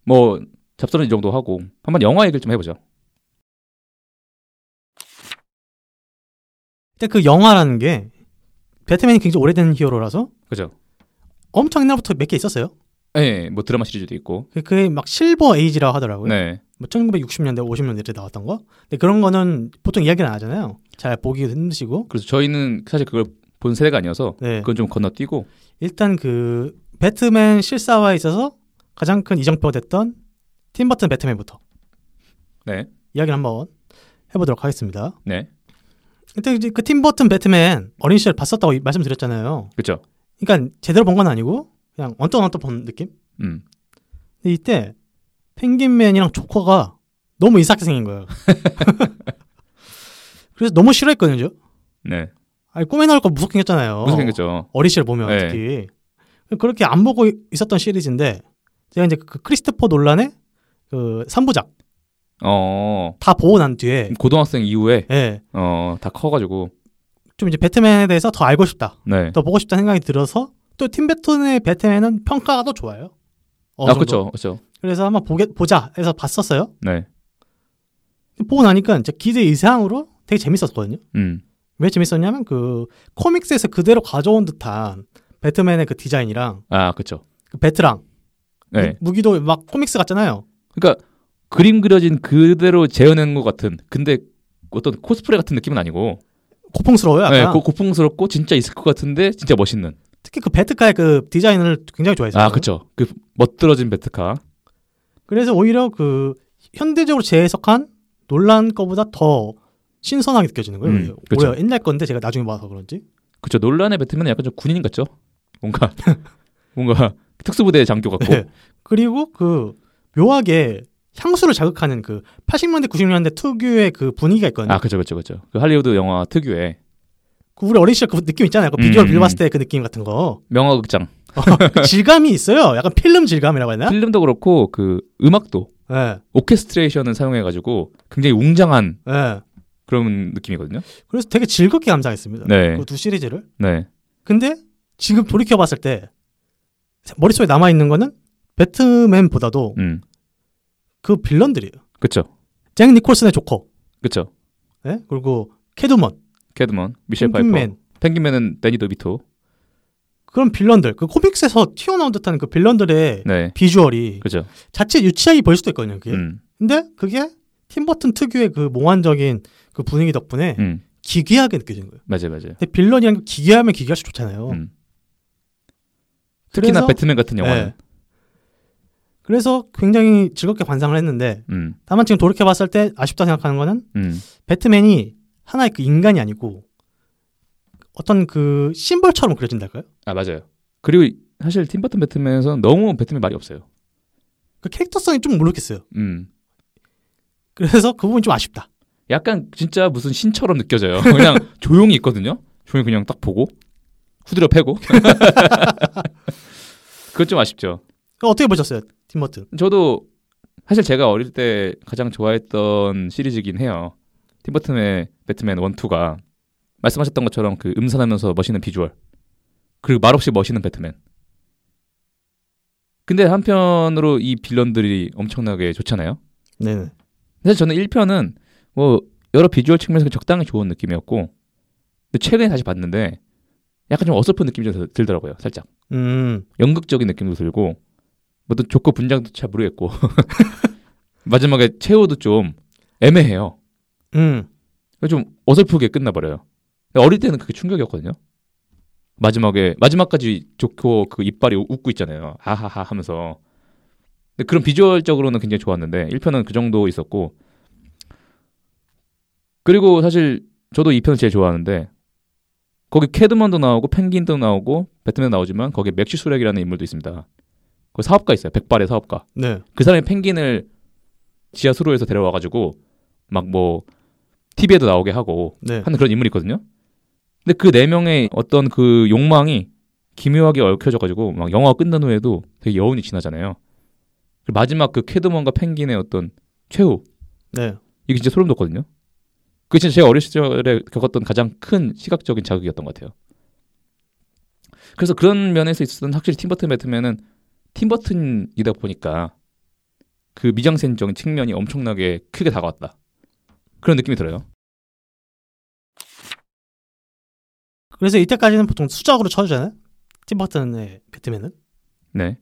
뭐 잡설은 이 정도 하고 한번 영화 얘기를 좀 해보죠. 근데 그 영화라는 게 배트맨이 굉장히 오래된 히어로라서 그죠? 엄청 옛날부터 몇 개 있었어요. 네, 뭐 드라마 시리즈도 있고. 그- 그게 막 실버 에이지라고 하더라고요. 네, 뭐 1960년대, 50년대에 나왔던 거. 근데 그런 거는 보통 이야기를 안 하잖아요. 잘 보기도 힘드시고. 그래서 저희는 사실 그걸 본 세대가 아니어서 네. 그건 좀 건너뛰고. 일단 그 배트맨 실사화에 있어서 가장 큰 이정표가 됐던 팀버튼 배트맨부터 네, 이야기를 한번 해보도록 하겠습니다. 네, 일단 이제 그 팀버튼 배트맨 어린 시절 봤었다고 이- 말씀드렸잖아요. 그렇죠. 그러니까 제대로 본 건 아니고 그냥 언뜻 언뜻 본 느낌. 음, 근데 이때 펭귄맨이랑 조커가 너무 이상하게 생긴 거예요. (laughs) (laughs) 그래서 너무 싫어했거든요. 네, 아니 꿈에 나올 거 무섭게 생겼잖아요. 무슨 생겼죠? 어린 시절 보면 네. 특히 그렇게 안 보고 있었던 시리즈인데 제가 이제 그 크리스토퍼 논란의 그 3부작 어, 다 보고 난 뒤에 고등학생 이후에 예, 어, 다 커가지고 좀 이제 배트맨에 대해서 더 알고 싶다, 네. 더 보고 싶다는 생각이 들어서 또 팀 배튼의 배트맨은 평가가 더 좋아요. 아. 그렇죠, 그렇죠. 그래서 한번 보게 보자 해서 봤었어요. 네, 보고 나니까 진짜 기대 이상으로 되게 재밌었거든요. 음, 왜 재밌었냐면 그 코믹스에서 그대로 가져온 듯한 배트맨의 그 디자인이랑 아, 그렇죠. 그 배트랑 네, 무기도 막 코믹스 같잖아요. 그러니까 그림 그려진 그대로 재현한 것 같은. 근데 어떤 코스프레 같은 느낌은 아니고, 고풍스러워요. 약간. 네, 고, 고풍스럽고 진짜 있을 것 같은데 진짜 멋있는. 특히 그 배트카의 그 디자인을 굉장히 좋아했어요. 아, 그렇죠. 그 멋들어진 베트카. 그래서 오히려 그 현대적으로 재해석한 논란 거보다 더 신선하게 느껴지는 거예요. 음. 오히려 옛날 건데 제가 나중에 봐서 그런지. 그렇죠. 논란의 배트맨은 약간 좀 군인 같죠. 뭔가 (laughs) 뭔가 특수부대 장교 같고. 네. 그리고 그 묘하게 향수를 자극하는 그 80년대 90년대 특유의 그 분위기가 있거든요. 아, 그렇죠, 그렇죠, 그렇죠. 그 할리우드 영화 특유의 그 우리 어린 시절 그 느낌 있잖아요. 그 비주얼 음, 빌 음. 봤을 때 그 느낌 같은 거. 명화극장. 그 질감이 있어요. 약간 필름 질감이라고 해야 되나? 필름도 그렇고 그 음악도 예. 오케스트레이션을 사용해가지고 굉장히 웅장한 예. 그런 느낌이거든요. 그래서 되게 즐겁게 감상했습니다. 네. 그 두 시리즈를. 네, 근데 지금 돌이켜 봤을 때 머릿속에 남아 있는 거는 배트맨보다도 음, 그 빌런들이에요. 그렇죠, 잭 니콜슨의 조커, 그렇죠. 예? 그리고 캣우먼, 캣우먼, 미셸 파이퍼, 펭귄맨 펭귄맨은 대니 드비토. 그런 빌런들, 그 comics에서 튀어나온 듯한 그 빌런들의 네, 비주얼이 그렇죠. 자체 유치하게 보일 수도 있거든요. 그게. 음, 근데 그게 팀버튼 특유의 그 몽환적인 그 분위기 덕분에 음, 기괴하게 느껴지는 거예요. 맞아요, 맞아요. 근데 빌런이랑 기괴하면 기괴할수록 좋잖아요. 음. 특히나 그래서- 배트맨 같은 영화는. 네. 그래서 굉장히 즐겁게 관상을 했는데 음, 다만 지금 돌이켜 봤을 때 아쉽다 생각하는 거는 음, 배트맨이 하나의 그 인간이 아니고 어떤 그 심벌처럼 그려진달까요? 아 맞아요. 그리고 사실 팀버튼 배트맨에서는 너무 배트맨 말이 없어요. 그 캐릭터성이 좀 모르겠어요. 음, 그래서 그 부분이 좀 아쉽다. 약간 진짜 무슨 신처럼 느껴져요. (laughs) 그냥 조용히 있거든요. 조용히 그냥 딱 보고 후드려 패고. (laughs) 그건 좀 아쉽죠. 어떻게 보셨어요, 팀버튼? 저도 사실 제가 어릴 때 가장 좋아했던 시리즈긴 해요. 팀버튼의 배트맨 1, 2가 말씀하셨던 것처럼 그 음산하면서 멋있는 비주얼 그리고 말없이 멋있는 배트맨. 근데 한편으로 이 빌런들이 엄청나게 좋잖아요. 네네. 사실 저는 1편은 뭐 여러 비주얼 측면에서 적당히 좋은 느낌이었고 근데 최근에 다시 봤는데 약간 좀 어설픈 느낌이 좀 들더라고요. 살짝 음. 연극적인 느낌도 들고 뭐또 조커 분장도 잘 모르겠고 (laughs) 마지막에 최후도 좀 애매해요. 음. 좀 어설프게 끝나버려요. 어릴 때는 그게 충격이었거든요. 마지막에 마지막까지 조커 그 이빨이 웃고 있잖아요. 하하하 하면서. 근데 그런 비주얼적으로는 굉장히 좋았는데 1편은 그 정도 있었고 그리고 사실 저도 2편을 제일 좋아하는데 거기 캣우먼도 나오고 펭귄도 나오고 배트맨 나오지만 거기에 맥스 슈렉이라는 인물도 있습니다. 그 사업가 있어요. 백발의 사업가. 네. 그 사람이 펭귄을 지하 수로에서 데려와가지고 막 뭐 TV에도 나오게 하고 네. 하는 그런 인물이 있거든요. 근데 그 네 명의 어떤 그 욕망이 기묘하게 얽혀져가지고 막 영화가 끝난 후에도 되게 여운이 지나잖아요. 마지막 그 캐드먼과 펭귄의 어떤 최후 네. 이게 진짜 소름 돋거든요. 그게 진짜 제가 어린 시절에 겪었던 가장 큰 시각적인 자극이었던 것 같아요. 그래서 그런 면에서 있었던 확실히 팀버튼 배트맨은 팀버튼이다 보니까 그 미장센적인 측면이 엄청나게 크게 다가왔다. 그런 느낌이 들어요. 그래서 이때까지는 보통 수작으로 쳐주잖아요. 팀버튼의 배트맨은. 네.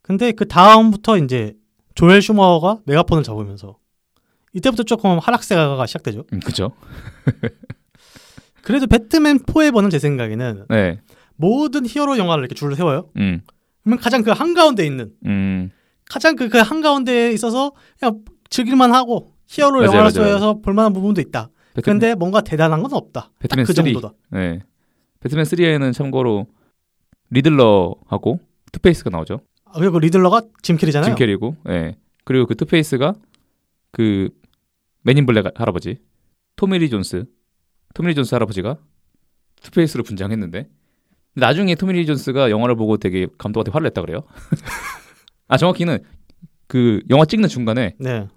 근데 그 다음부터 이제 조엘 슈머가 메가폰을 잡으면서 이때부터 조금 하락세가 시작되죠. 음, 그죠? 그래도 배트맨 포에버는 제 생각에는 네. 모든 히어로 영화를 이렇게 줄을 세워요. 음, 그러면 가장 그 한가운데 있는 음, 가장 그, 그 한가운데에 있어서 그냥 즐길만 하고 히어로 맞아요, 영화로서 볼만한 부분도 있다. 배트맨, 근데 뭔가 대단한 건 없다. 딱 배트맨 그 3. 정도다. 네. 배트맨 3에는 참고로 리들러하고 투페이스가 나오죠. 아, 그리고 리들러가 짐 캐리잖아요. 짐 캐리고, 예. 그리고 그 투페이스가 그 맨 인 블랙 할아버지 토미리 존스, 토미리 존스 할아버지가 투페이스로 분장했는데 나중에 토미리 존스가 영화를 보고 되게 감독한테 화를 냈다 그래요. (laughs) 아 정확히는 그 영화 찍는 중간에 네.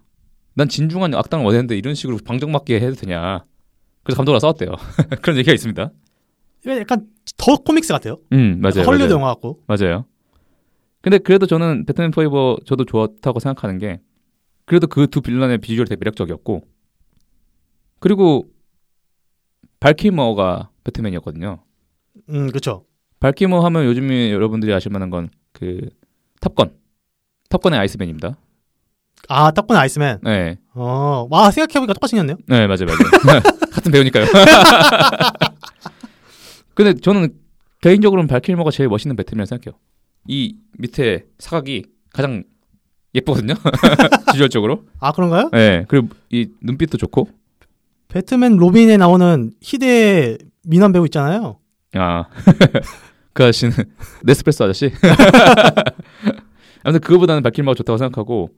난 진중한 악당을 원했는데 이런 식으로 방정맞게 해도 되냐. 그래서 감독과 싸웠대요. (laughs) 그런 얘기가 있습니다. 약간 더 comics 같아요. 음 맞아요. 헐리우드. 영화 같고. 맞아요. 근데 그래도 저는 배트맨 포에버 저도 좋다고 생각하는 게 그래도 그 두 빌런의 비주얼이 되게 매력적이었고 그리고 발키머가 배트맨이었거든요. 음, 그렇죠. 발키머 하면 요즘에 여러분들이 아실 만한 건 그 탑건. 탑건의 아이스맨입니다. 아, 탑건 아이스맨. 네. 어, 와 생각해 보니까 똑같이 생겼네요. 네, 맞아요, 맞아요. (laughs) (laughs) 같은 배우니까요. (laughs) 근데 저는 개인적으로는 발키머가 제일 멋있는 배트맨이라고 생각해요. 이 밑에 사각이 가장 예쁘거든요. (laughs) 비주얼적으로. 아 그런가요? 네. 그리고 이 눈빛도 좋고. 배트맨 로빈에 나오는 희대 미남 배우 있잖아요. 아. (laughs) 그 아저씨는 (laughs) 네스프레소 아저씨. 아무튼 그거보다는 발키머가 좋다고 생각하고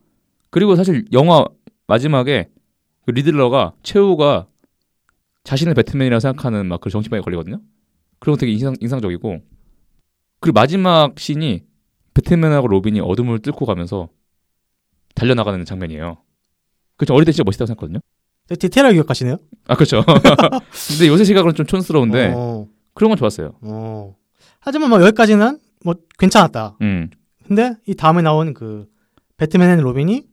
그리고 사실 영화 마지막에 그 리들러가 최후가 자신을 배트맨이라고 생각하는 막 그 정신병에 걸리거든요. 그런 거 되게 인상, 인상적이고 그리고 마지막 씬이 배트맨하고 로빈이 어둠을 뚫고 가면서 달려나가는 장면이에요. 그죠 어릴 때 진짜 멋있다고 생각했거든요. 디테일하게 기억하시네요. 아 그렇죠. (laughs) 근데 요새 시각으로는 좀 촌스러운데 어, 그런 건 좋았어요. 어. 하지만 뭐 여기까지는 뭐 괜찮았다. 음, 근데 이 다음에 나온 그 배트맨 앤 로빈이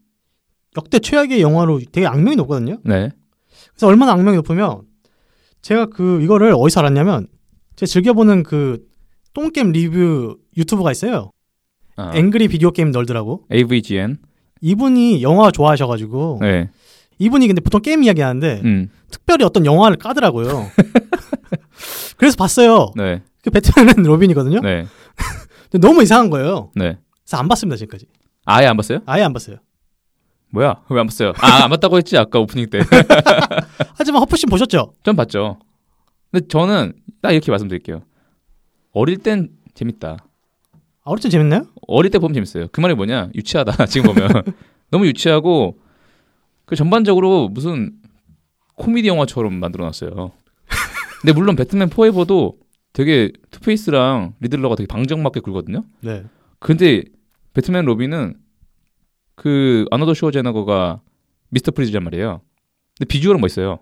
역대 최악의 영화로 되게 악명이 높거든요. 네, 그래서 얼마나 악명이 높으면 제가 그 이거를 어디서 알았냐면 제가 즐겨보는 그 똥게임 리뷰 유튜브가 있어요. 아, Angry Video Game Nerd라고. AVGN. 이분이 영화 좋아하셔가지고 네, 이분이 근데 보통 게임 이야기 하는데 음, 특별히 어떤 영화를 까더라고요. (laughs) 그래서 봤어요. 네, 그 배트맨 앤 (laughs) 로빈이거든요. 네, (laughs) 근데 너무 이상한 거예요. 네. 그래서 안 봤습니다 지금까지. 아예 안 봤어요? 아예 안 봤어요. 뭐야? 왜 안 봤어요? 아, 안 봤다고 했지 아까 오프닝 때. 하지만 허프신 보셨죠? 전 봤죠. 근데 저는 딱 이렇게 말씀드릴게요. 어릴 땐 재밌다. 아, 어릴 때 재밌나요? 어릴 때 보면 재밌어요. 그 말이 뭐냐? 유치하다. (laughs) 지금 보면 너무 유치하고 그 전반적으로 무슨 코미디 영화처럼 만들어놨어요. 근데 물론 배트맨 포에버도 되게 투페이스랑 리들러가 되게 방정맞게 굴거든요. 네. 근데 배트맨 로빈은 그 아놀드 슈워제네거가 미스터 프리즈란 말이에요. 근데 비주얼은 멋있어요.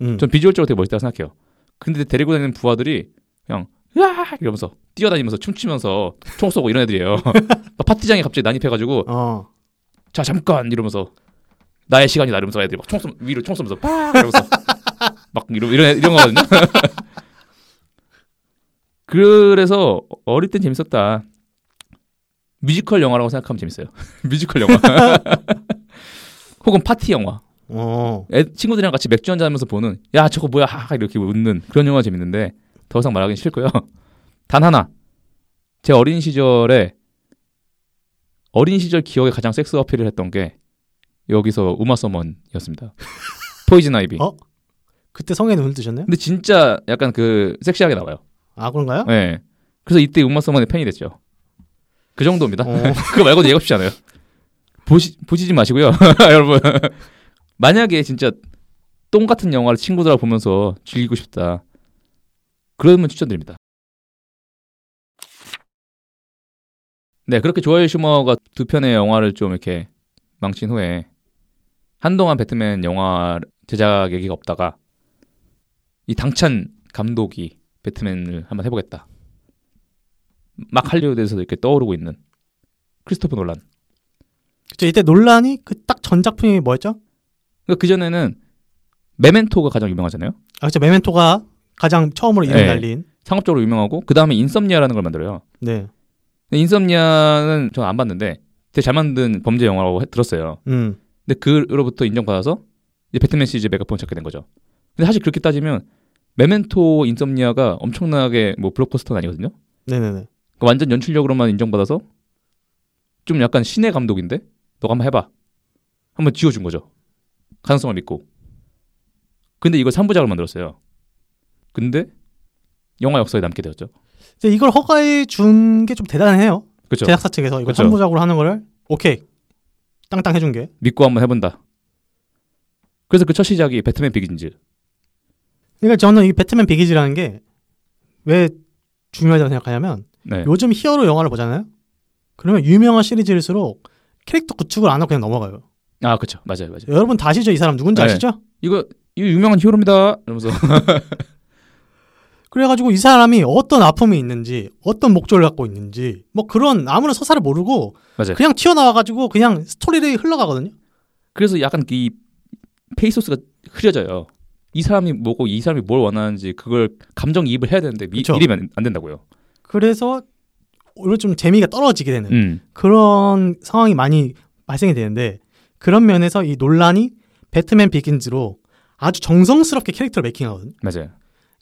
음. 전 비주얼적으로 되게 멋있다고 생각해요. 근데 데리고 다니는 부하들이 그냥 으아 이러면서 뛰어다니면서 춤추면서 총 쏘고 이런 애들이에요. (laughs) 막 파티장에 갑자기 난입해가지고 어. 자 잠깐 이러면서 나의 시간이다 이러면서 애들이 막총 쏘 위로 총 쏘면서 빡 이러면서 (laughs) 막 이런 이런 애- 이런 거거든요. (laughs) 그래서 어릴 땐 재밌었다. 뮤지컬 영화라고 생각하면 재밌어요. 뮤지컬 영화. 혹은 파티 영화. 어. 애, 친구들이랑 같이 맥주 한잔 하면서 보는 야 저거 뭐야 하하 이렇게 웃는 그런 영화 재밌는데 더 이상 말하기 싫고요. (laughs) 단 하나 제 어린 시절에 어린 시절 기억에 가장 섹스 어필을 했던 게 여기서 우마 서먼이었습니다. (laughs) 포이즌 아이비. 어? 그때 성에 눈을 뜨셨나요? 근데 진짜 약간 그 섹시하게 나와요. 아 그런가요? 네. 그래서 이때 우마 서먼의 팬이 됐죠. 그 정도입니다. 어. (laughs) 그거 말고는 얘기가 쉽지 않아요. 보시 보시지 마시고요, 여러분. 만약에 진짜 똥 같은 영화를 친구들하고 보면서 즐기고 싶다. 그러면 추천드립니다. 네, 그렇게 조엘 슈머가 두 편의 영화를 좀 이렇게 망친 후에 한동안 배트맨 영화 제작 얘기가 없다가 이 당찬 감독이 배트맨을 한번 해보겠다. 막 할리우드에서 이렇게 떠오르고 있는 크리스토퍼 놀란. 그쵸, 이때 논란이 그 딱 전 작품이 뭐였죠? 그러니까 그 전에는 메멘토가 가장 유명하잖아요. 아 그쵸 메멘토가 가장 처음으로 이름 네. 날린. 상업적으로 유명하고 그 다음에 인썸니아라는 걸 만들어요. 네. 인썸니아는 저는 안 봤는데 되게 잘 만든 범죄 영화라고 해- 들었어요. 음. 근데 그로부터 인정받아서 이제 배트맨 시리즈 메가폰을 찾게 된 거죠. 근데 사실 그렇게 따지면 메멘토 인썸니아가 엄청나게 뭐 블록버스터는 아니거든요. 네네네. 그러니까 완전 연출력으로만 인정받아서 좀 약간 신의 감독인데 너가 한번 해봐. 한번 지어준 거죠. 가능성을 믿고. 근데 이걸 3부작을 만들었어요. 근데 영화 역사에 남게 되었죠. 근데 이걸 허가해 준 게 좀 대단해요. 그렇죠. 제작사 측에서 이거 그쵸. 삼부작으로 하는 거를 오케이 땅땅 해준 게. 믿고 한번 해본다. 그래서 그 첫 시작이 배트맨 비긴즈. 그러니까 저는 이 배트맨 비기즈라는 게 왜 중요하다고 생각하냐면 네. 요즘 히어로 영화를 보잖아요. 그러면 유명한 시리즈일수록 캐릭터 구축을 안 하고 그냥 넘어가요. 아, 그렇죠. 맞아요, 맞아요. 여러분 다 아시죠? 이 사람 누군지 네. 아시죠? 이거 이거 유명한 히어로입니다. 이러면서 (laughs) 그래가지고 이 사람이 어떤 아픔이 있는지, 어떤 목적을 갖고 있는지, 뭐 그런 아무런 서사를 모르고 맞아요. 그냥 튀어나와가지고 그냥 스토리를 흘러가거든요. 그래서 약간 이 페이소스가 흐려져요. 이 사람이 뭐고 이 사람이 뭘 원하는지 그걸 감정 이입을 해야 되는데 미, 그쵸. 이러면 안 된다고요. 그래서 오히려 좀 재미가 떨어지게 되는 음. 그런 상황이 많이 발생이 되는데 그런 면에서 이 놀란이 배트맨 비긴즈로 아주 정성스럽게 캐릭터를 making하거든요. 맞아요.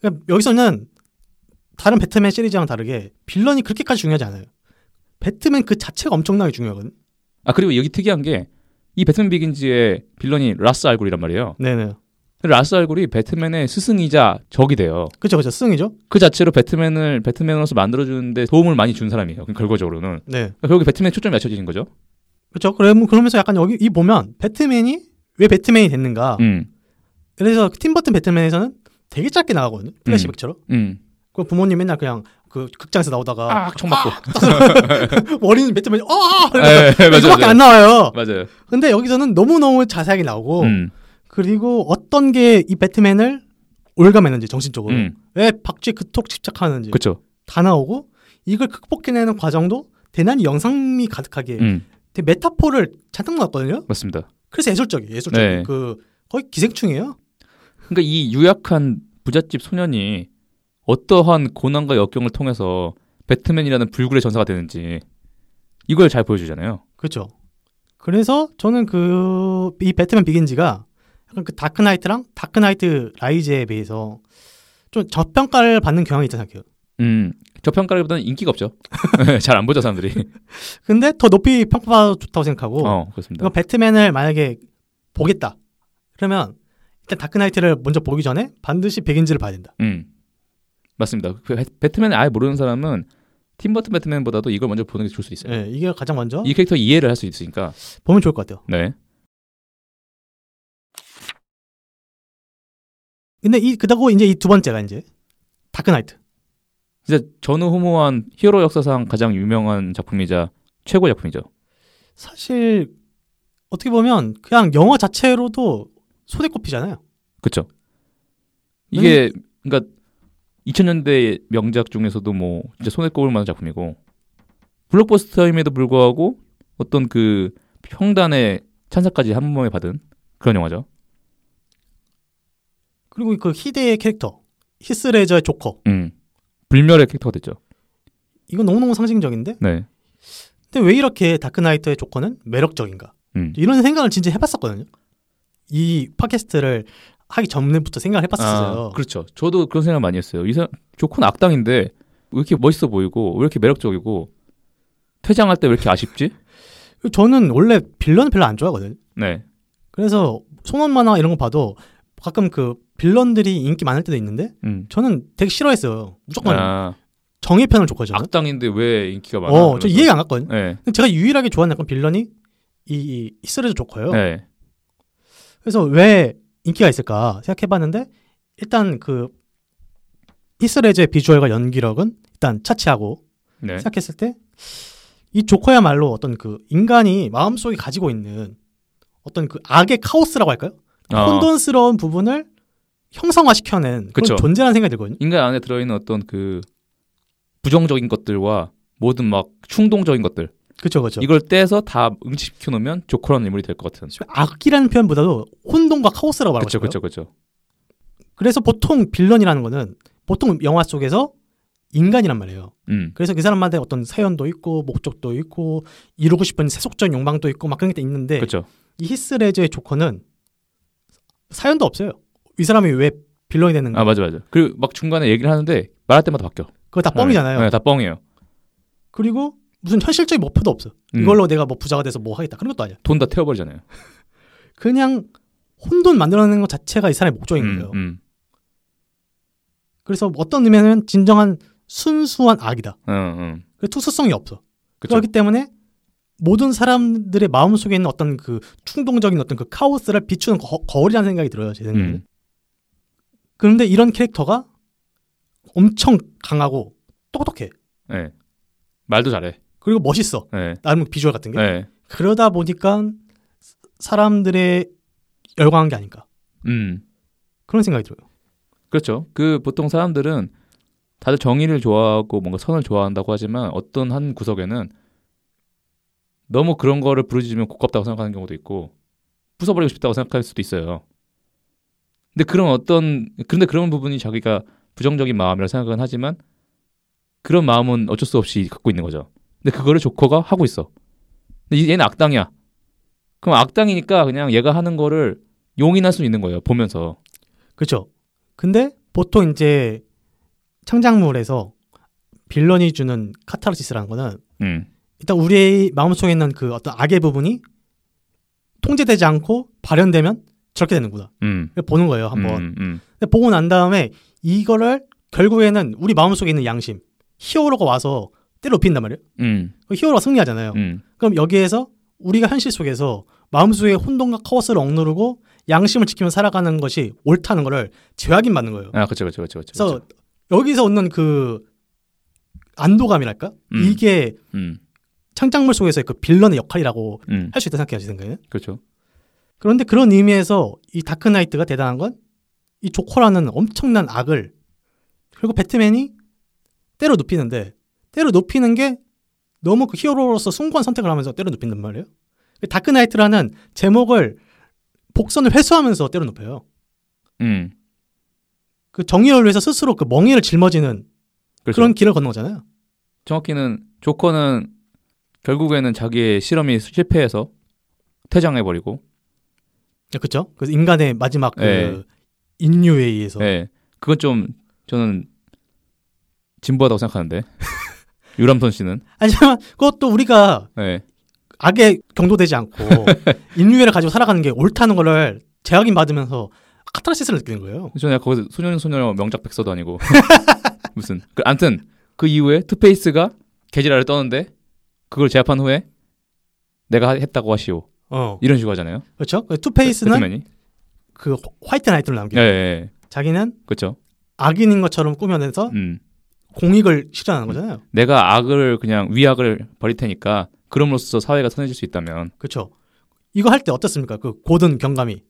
그러니까 여기서는 다른 배트맨 시리즈랑 다르게 빌런이 그렇게까지 중요하지 않아요. 배트맨 그 자체가 엄청나게 중요하거든. 아 그리고 여기 특이한 게 이 배트맨 비긴즈의 빌런이 라스 알굴이란 말이에요. 네네. 라스 알굴이 배트맨의 스승이자 적이 돼요. 그쵸 그쵸 스승이죠. 그 자체로 배트맨을 배트맨으로서 만들어주는데 도움을 많이 준 사람이에요. 그 결과적으로는 네. 그러니까 결국에 배트맨 초점이 맞춰지는 거죠. 그렇죠. 그러면서 약간 여기 이 보면 배트맨이 왜 배트맨이 됐는가. 음, 그래서 팀 버튼 배트맨에서는 되게 짧게 나가거든요. 플래시백처럼. 음. 그 부모님 맨날 그냥 그 극장에서 나오다가 아, 총 맞고. (laughs) 어, 아! 네, 맞아요, 이거밖에 맞아요. 안 나와요. 맞아요. 근데 여기서는 너무 너무 자세하게 나오고 음, 그리고 어떤 게 이 배트맨을 올감했는지 정신적으로 음, 왜 박쥐 그토록 집착하는지 그렇죠. 다 나오고 이걸 극복해내는 과정도 대단히 영상미 가득하게 음, 되게 메타포를 잔뜩 넣었거든요. 맞습니다. 그래서 예술적이에요. 예술적이 네. 그 거의 기생충이에요. 그러니까 이 유약한 부잣집 소년이 어떠한 고난과 역경을 통해서 배트맨이라는 불굴의 전사가 되는지 이걸 잘 보여주잖아요. 그렇죠. 그래서 저는 그 이 배트맨 비긴즈가 약간 그 다크나이트랑 다크나이트 라이즈에 비해서 좀 저평가를 받는 경향이 생각해요. 음, 저평가보다는 인기가 없죠. (laughs) 잘 안 보죠 사람들이. (laughs) 근데 더 높이 평가받아도 좋다고 생각하고 어, 그렇습니다. 배트맨을 만약에 보겠다. 그러면 일단 다크나이트를 먼저 보기 전에 반드시 비긴즈를 봐야 된다. 음, 맞습니다. 그 배- 배트맨을 아예 모르는 사람은 팀버튼 배트맨보다도 이걸 먼저 보는 게 좋을 수 있어요. 예, 이게 가장 먼저 이 캐릭터 이해를 할 수 있으니까. 보면 좋을 것 같아요. 네. 근데 이 그다고 이제 이 두 번째가 이제 다크나이트. 진짜 전후 후무한 히어로 역사상 가장 유명한 작품이자 최고 작품이죠. 사실 어떻게 보면 그냥 영화 자체로도 손에꼽히잖아요. 그렇죠. 이게 그러니까 2000년대 명작 중에서도 뭐 진짜 손에 꼽을 만한 작품이고 블록버스터임에도 불구하고 어떤 그 평단의 찬사까지 한 몸에 받은 그런 영화죠. 그리고 그 희대의 캐릭터 히스레저의 조커. 음. 불멸의 캐릭터가 됐죠. 이건 너무너무 상징적인데 네. 근데 왜 이렇게 다크나이트의 조커는 매력적인가 음. 이런 생각을 진짜 해봤었거든요 이 팟캐스트를 하기 전부터 생각을 해봤었어요 아, 그렇죠. 저도 그런 생각 많이 했어요. 이 사람 조커는 악당인데 왜 이렇게 멋있어 보이고 왜 이렇게 매력적이고 퇴장할 때 왜 이렇게 아쉽지? (laughs) 저는 원래 빌런을 별로 안 좋아하거든요 네. 그래서 소년 만화 이런 거 봐도 가끔 그 빌런들이 인기 많을 때도 있는데 음. 저는 되게 싫어했어요 무조건 아, 정의 편을 저는 악당인데 왜 인기가 많아? 어, 저 그래서. 이해가 안 갔거든요 네. 제가 유일하게 좋아하는 약간 빌런이 이, 이 히스레저 조커예요 네. 그래서 왜 인기가 있을까 생각해봤는데 일단 그 히스레저의 비주얼과 연기력은 일단 차치하고 네. 생각했을 때 이 조커야말로 어떤 그 인간이 마음속에 가지고 있는 어떤 그 악의 카오스라고 할까요? 어, 혼돈스러운 부분을 형성화시켜낸 그런 그쵸. 존재라는 생각이 들거든요. 인간 안에 들어있는 어떤 그 부정적인 것들과 모든 막 충동적인 것들 그렇죠, 그렇죠. 이걸 떼서 다 응치시켜 놓으면 조커라는 인물이 될 것 같은. 악이라는 표현보다도 혼돈과 카오스라고 말하고 그렇죠, 싶어요. 그렇죠, 그렇죠. 그래서 보통 빌런이라는 거는 보통 영화 속에서 인간이란 말이에요. 음, 그래서 그 사람마다 어떤 사연도 있고 목적도 있고 이루고 싶은 세속적 욕망도 있고 막 그런 게 있는데 그렇죠. 이 히스레저의 조커는 사연도 없어요. 이 사람이 왜 빌런이 되는가? 아 맞아, 맞아. 그리고 막 중간에 얘기를 하는데 말할 때마다 바뀌어. 그거 다 뻥이잖아요. 네, 다 뻥이에요. 그리고 무슨 현실적인 목표도 없어. 음. 이걸로 내가 뭐 부자가 돼서 뭐 하겠다 그런 것도 아니야. 돈 다 태워버리잖아요. 그냥 혼돈 만들어내는 것 자체가 이 사람의 목적인 음, 거예요. 음, 그래서 어떤 의미에는 진정한 순수한 악이다. 음, 음. 그 투수성이 없어. 그쵸. 그렇기 때문에 모든 사람들의 마음 속에 있는 어떤 그 충동적인 어떤 그 카오스를 비추는 거, 거울이라는 생각이 들어요. 제 생각에. 음. 그런데 이런 캐릭터가 엄청 강하고 똑똑해. 네. 말도 잘해. 그리고 멋있어. 네. 나름 비주얼 같은 게. 네. 그러다 보니까 사람들의 열광한 게 아닐까. 음. 그런 생각이 들어요. 그렇죠. 그 보통 사람들은 다들 정의를 좋아하고 뭔가 선을 좋아한다고 하지만 어떤 한 구석에는 너무 그런 거를 부르짖으면 고깝다고 생각하는 경우도 있고 부숴버리고 싶다고 생각할 수도 있어요. 근데 그런 어떤 그런데 그런 부분이 자기가 부정적인 마음이라 생각은 하지만 그런 마음은 어쩔 수 없이 갖고 있는 거죠. 근데 그거를 조커가 하고 있어. 근데 얘는 악당이야. 그럼 악당이니까 그냥 얘가 하는 거를 용인할 수 있는 거예요. 보면서. 그렇죠. 근데 보통 이제 창작물에서 빌런이 주는 카타르시스라는 거는 음. 일단 우리의 마음속에 있는 그 어떤 악의 부분이 통제되지 않고 발현되면 저렇게 되는구나. 음. 보는 거예요, 한번. 음, 음. 근데 보고 난 다음에 이거를 결국에는 우리 마음속에 있는 양심, 히어로가 와서 눕힌단 말이에요. 음. 그 히어로가 승리하잖아요. 음. 그럼 여기에서 우리가 현실 속에서 마음속에 혼돈과 카오스를 억누르고 양심을 지키며 살아가는 것이 옳다는 거를 재확인 받는 거예요. 아, 그렇죠, 그렇죠, 그렇죠. 그래서 여기서 얻는 그 안도감이랄까? 음. 이게 음, 창작물 속에서의 그 빌런의 역할이라고 음, 할수 있다 생각해요, 제 생각에는. 그렇죠. 그런데 그런 의미에서 이 다크나이트가 대단한 건 이 조커라는 엄청난 악을 그리고 배트맨이 때려 눕히는데 때려 높이는 게 너무 그 히어로로서 숭고한 선택을 하면서 때려 높인단 말이에요. 다크나이트라는 제목을 복선을 회수하면서 때려 높여요. 음. 그 정의를 위해서 스스로 그 멍해를 짊어지는 그렇죠. 그런 길을 걷는 거잖아요. 정확히는 조커는 결국에는 자기의 실험이 실패해서 퇴장해버리고. 네, 그렇죠. 그래서 인간의 마지막 그 네. 인류에 의해서. 네. 그건 좀 저는 진부하다고 생각하는데. (laughs) 유람선 씬은, 하지만 그것도 우리가 네, 악에 경도되지 않고 (laughs) 인류애를 가지고 살아가는 게 옳다는 거를 재확인 받으면서 카타르시스를 느끼는 거예요. 저는 거기서 소년 소녀 명작 백서도 아니고 (laughs) 무슨, 그, 암튼 그 이후에 투페이스가 개지랄을 떠는데 그걸 제압한 후에 내가 했다고 하시오 어, 이런 식으로 하잖아요. 그렇죠. 그 투페이스는 배트맨이, 그 화이트 나이트를 예, 남겨요. 예, 예, 자기는 그렇죠. 악인인 것처럼 꾸며내서 음. 공익을 실현하는 거잖아요. 내가 악을 그냥 위악을 버릴 테니까 그럼으로써 사회가 선해질 수 있다면 그렇죠. 이거 할 때 어떻습니까? 그 고든 경감이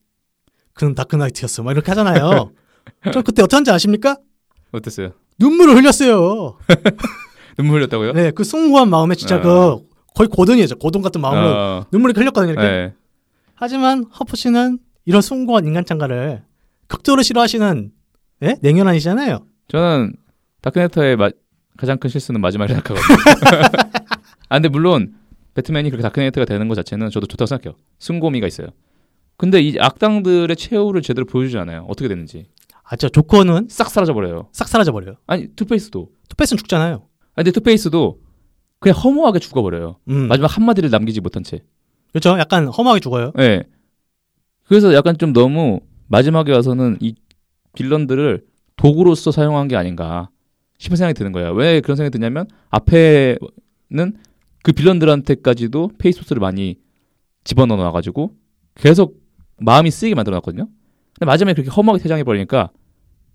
그는 다크나이트였어. 막 이렇게 하잖아요. (laughs) 저 그때 한지 아십니까? 어땠어요? 눈물을 흘렸어요. (laughs) 눈물 흘렸다고요? 네, 그 숭고한 마음에 진짜 어. 그 거의 고든이죠. 고든 같은 마음으로 어, 눈물이 흘렸거든요. 이렇게. 네. 하지만 허프 씨는 이런 숭고한 인간 창가를 극도로 싫어하시는 예? 냉혈한이잖아요. 저는 다크나이트의 마- 가장 큰 실수는 마지막에 생각하거든요. (laughs) 아 근데 물론 배트맨이 그렇게 다크나이트가 되는 것 자체는 저도 좋다고 생각해요. 승고미가 있어요. 근데 이 악당들의 최후를 제대로 보여주지 않아요. 어떻게 되는지 아, 저 조커는 싹 사라져 버려요. 싹 사라져 버려요. 아니 투페이스도. 투페이스는 죽잖아요. 아니 근데 투페이스도 그냥 허무하게 죽어버려요. 음. 마지막 한 마디를 남기지 못한 채. 그렇죠. 약간 허무하게 죽어요. 예. 그래서 약간 좀 너무 마지막에 와서는 이 빌런들을 도구로서 사용한 게 아닌가 싶은 생각이 드는 거예요. 왜 그런 생각이 드냐면 앞에는 그 빌런들한테까지도 페이소스를 많이 집어넣어 놔가지고 계속 마음이 쓰이게 만들어 놨거든요. 근데 마지막에 그렇게 허무하게 퇴장해 버리니까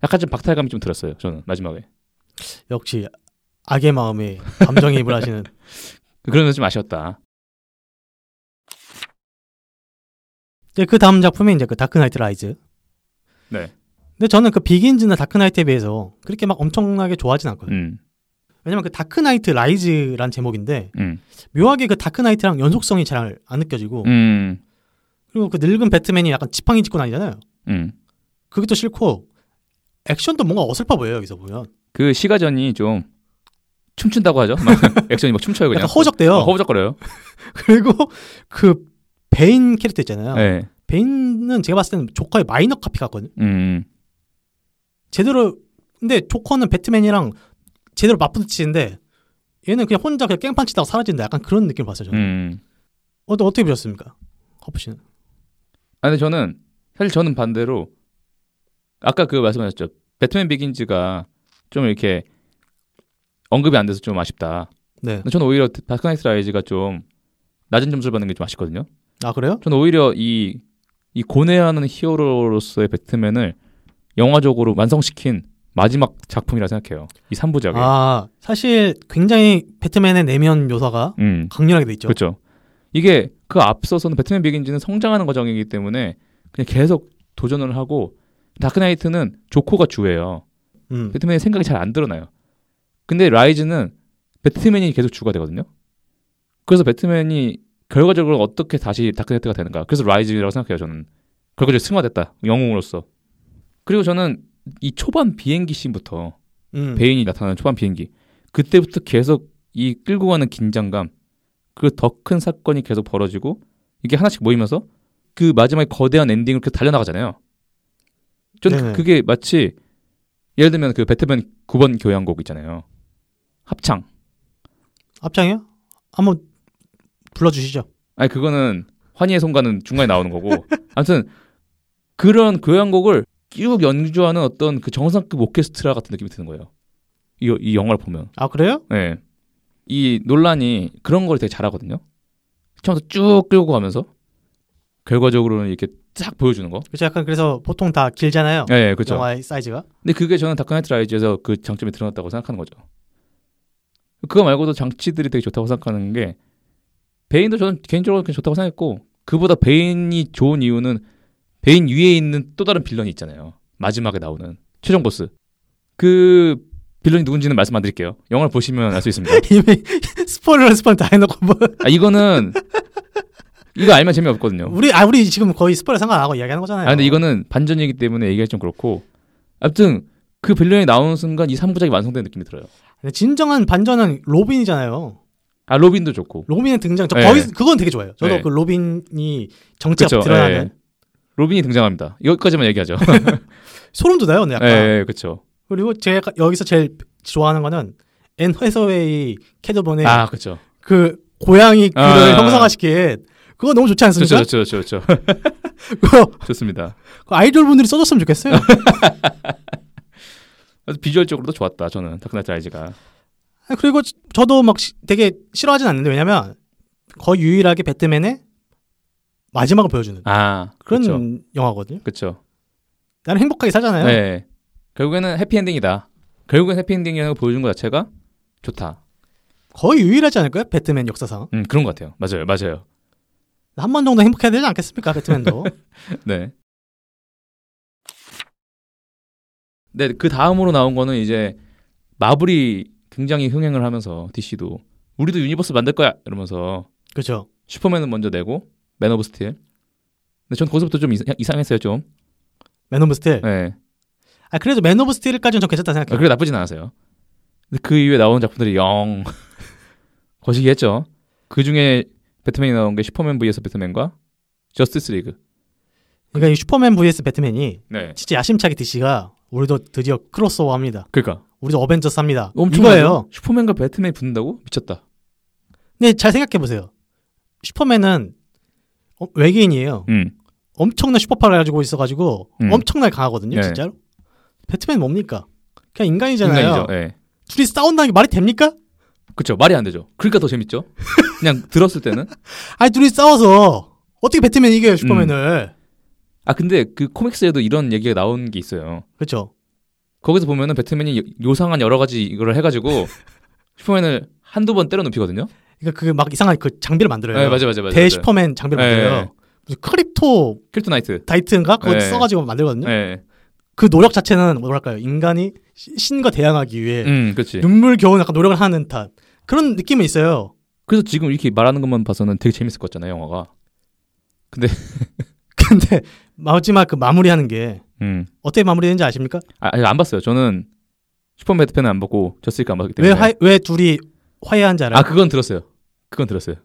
약간 좀 박탈감이 좀 들었어요. 저는 마지막에 역시 악의 마음에 감정이입을 하시는. (laughs) 그런 건좀 아쉬웠다. 이제 그 다음 작품이 이제 그 다크 나이트 라이즈. 네. 근데 저는 그 비긴즈나 다크나이트에 비해서 그렇게 막 엄청나게 좋아하진 않거든요. 음, 왜냐면 그 다크나이트 라이즈란 제목인데 음, 묘하게 그 다크나이트랑 연속성이 잘 안 느껴지고 음, 그리고 그 늙은 배트맨이 약간 지팡이 짚고 다니잖아요. 음. 그게 또 싫고 액션도 뭔가 어설퍼 보여요 여기서 보면. 그 시가전이 좀 춤춘다고 하죠. 막 (laughs) 액션이 막 춤춰요 그냥. 약간 허우적대요. 어, 허우적거려요. (laughs) 그리고 그 베인 캐릭터 있잖아요. 네. 베인은 제가 봤을 때는 조커의 minor copy 같거든요. 음, 제대로 근데 조커는 배트맨이랑 제대로 맞부딪히는데 얘는 그냥 혼자 그냥 깽판 치다가 사라진다. 약간 그런 느낌을 봤어요. 저는. 음. 어, 어떻게 보셨습니까? 커프 씨는. 아, 근데 저는 사실 저는 반대로 아까 그 말씀하셨죠. 배트맨 비긴즈가 좀 이렇게 언급이 안 돼서 좀 아쉽다. 네. 저는 오히려 다크나이트 라이즈가 좀 낮은 점수를 받는 게 좀 아쉽거든요. 아 그래요? 저는 오히려 이, 이 고뇌하는 히어로로서의 배트맨을 영화적으로 완성시킨 마지막 작품이라 생각해요. 이 3부작에. 아 사실 굉장히 배트맨의 내면 묘사가 음. 강렬하게 돼 있죠. 그렇죠. 이게 그 앞서서는 배트맨 비긴즈는 성장하는 과정이기 때문에 그냥 계속 도전을 하고 다크나이트는 조커가 주예요. 음. 배트맨의 생각이 잘 안 드러나요. 근데 라이즈는 배트맨이 계속 주가 되거든요. 그래서 배트맨이 결과적으로 어떻게 다시 다크나이트가 되는가. 그래서 라이즈라고 생각해요. 저는 결과적으로 승화됐다. 영웅으로서. 그리고 저는 이 초반 비행기 씬부터 음. 베인이 나타나는 초반 비행기 그때부터 계속 이 끌고 가는 긴장감 그 더 큰 사건이 계속 벌어지고 이게 하나씩 모이면서 그 마지막에 거대한 엔딩을 계속 달려나가잖아요. 저는 네네. 그게 마치 예를 들면 그 배트맨 9번 교향곡 있잖아요. 합창. 앞장이요? 한번 불러주시죠. 아니 그거는 환희의 손가는 중간에 나오는 거고 (laughs) 아무튼 그런 교향곡을 쭉 연주하는 어떤 그 정상급 오케스트라 같은 느낌이 드는 거예요. 이, 이 영화를 보면. 아 그래요? 네. 이 논란이 그런 걸 되게 잘하거든요. 처음부터 쭉 끌고 가면서 결과적으로는 이렇게 쫙 보여주는 거. 그렇죠. 약간 그래서 보통 다 길잖아요. 네, 그렇죠. 영화의 사이즈가. 근데 그게 저는 다크나이트 라이즈에서 그 장점이 드러났다고 생각하는 거죠. 그거 말고도 장치들이 되게 좋다고 생각하는 게 베인도 저는 개인적으로 그냥 좋다고 생각했고 그보다 베인이 좋은 이유는 베인 위에 있는 또 다른 빌런이 있잖아요. 마지막에 나오는 최종 보스. 그 빌런이 누군지는 말씀 안 드릴게요. 영화를 보시면 알 수 있습니다. (laughs) 이미 스포일러 스포일 다 해놓고 뭐 아 이거는 이거 알면 재미없거든요. 우리 아 우리 지금 거의 스포일러 상관 안 하고 이야기하는 거잖아요. 아 근데 이거는 반전이기 때문에 얘기하기 좀 그렇고 아무튼 그 villain이 나오는 순간 이 3부작이 완성된 느낌이 들어요. 진정한 반전은 로빈이잖아요. 아 로빈도 좋고 로빈의 등장 저 네. 거의 그건 되게 좋아요. 저도 네. 그 로빈이 정체가 그쵸, 드러나는 예. 로빈이 등장합니다. 여기까지만 얘기하죠. (laughs) 소름 돋아요, 근데 약간. 예, 그렇죠. 그리고 제가 여기서 제일 좋아하는 거는 앤 해서웨이 캣우먼의 아, 그렇죠. 그 고양이 귀를 아. 형상화시킨 그거 너무 좋지 않습니까? 좋죠, 좋죠, 좋죠. (laughs) 그거 좋습니다. 그 아이돌 분들이 써줬으면 좋겠어요. (laughs) 비주얼적으로도 좋았다. 저는 다크나이트 라이즈가. 아, 그리고 저- 저도 막 시- 되게 싫어하진 않는데 왜냐면 거의 유일하게 배트맨의 마지막을 보여주는 아, 그런 그렇죠. 영화거든요. 그렇죠. 나는 행복하게 살잖아요. 네. 결국에는 해피엔딩이다. 결국엔 해피엔딩이라는 걸 보여준 것 자체가 좋다. 거의 유일하지 않을까요? 배트맨 역사상 음, 그런 것 같아요. 맞아요, 맞아요. 한 번 정도 행복해야 되지 않겠습니까? 배트맨도. (laughs) 네. 네, 그 다음으로 나온 거는 이제 마블이 굉장히 흥행을 하면서 DC도 우리도 universe 만들 거야 이러면서 그렇죠. 슈퍼맨은 먼저 내고 맨 오브 스틸. 근데 전 거기서부터 좀 이상, 이상 했어요 좀. 맨 오브 스틸. 네. 아 그래도 맨 오브 스틸까지는 좀 괜찮다 아, 생각해요. 그게 나쁘진 않았어요. 근데 그 이후에 나온 작품들이 영 (laughs) 거시기했죠. 그 중에 배트맨이 나온 게 슈퍼맨 vs 배트맨과 저스티스 리그. 그러니까 이 슈퍼맨 vs 배트맨이 네. 진짜 야심차게 DC가 우리도 드디어 크로스오버합니다. 그러니까 우리도 어벤져스 합니다. 엄청 이거예요. 슈퍼맨과 배트맨이 붙는다고 미쳤다. 근데 잘 생각해 보세요. 슈퍼맨은 어, 외계인이에요. 음. 엄청난 super power를 가지고 있어가지고 음. 엄청나게 강하거든요, 네. 진짜로. 배트맨 뭡니까? 그냥 인간이잖아요. 인간이죠. 예. 둘이 싸운다는 게 말이 됩니까? 그렇죠. 말이 안 되죠. 그러니까 더 재밌죠. 그냥 들었을 때는 (laughs) 아니 둘이 싸워서 어떻게 배트맨이 이겨요 슈퍼맨을? 아 근데 그 코믹스에도 이런 얘기가 나온 게 있어요. 그렇죠. 거기서 보면은 배트맨이 요- 요상한 여러 가지 이거를 해가지고 (laughs) 슈퍼맨을 한두 번 때려 눕히거든요. 그러니까 그 막 이상한 그 장비를 만들어요. 네, 맞아, 맞아, 맞아. 대 슈퍼맨 장비를 네. 만들어요. 무슨 크립토 크립토나이트. 나이트인가 그거 네. 써가지고 만들거든요. 네. 그 노력 자체는 뭐랄까요? 인간이 시- 신과 대항하기 위해 음, 그렇지. 눈물 겨운 약간 노력을 하는 듯한 그런 느낌은 있어요. 그래서 지금 이렇게 말하는 것만 봐서는 되게 재밌을 것 같잖아요, 영화가. 근데 (laughs) 마지막 그 마무리하는 게 음. 어떻게 마무리되는지 아십니까? 아, 안 봤어요. 저는 슈퍼맨 배트맨은 안 보고 저스티스 안 봤기 왜, 때문에. 화, 왜 둘이 화해한지 알아요? 아, 그건 들었어요. 그건 들었어요.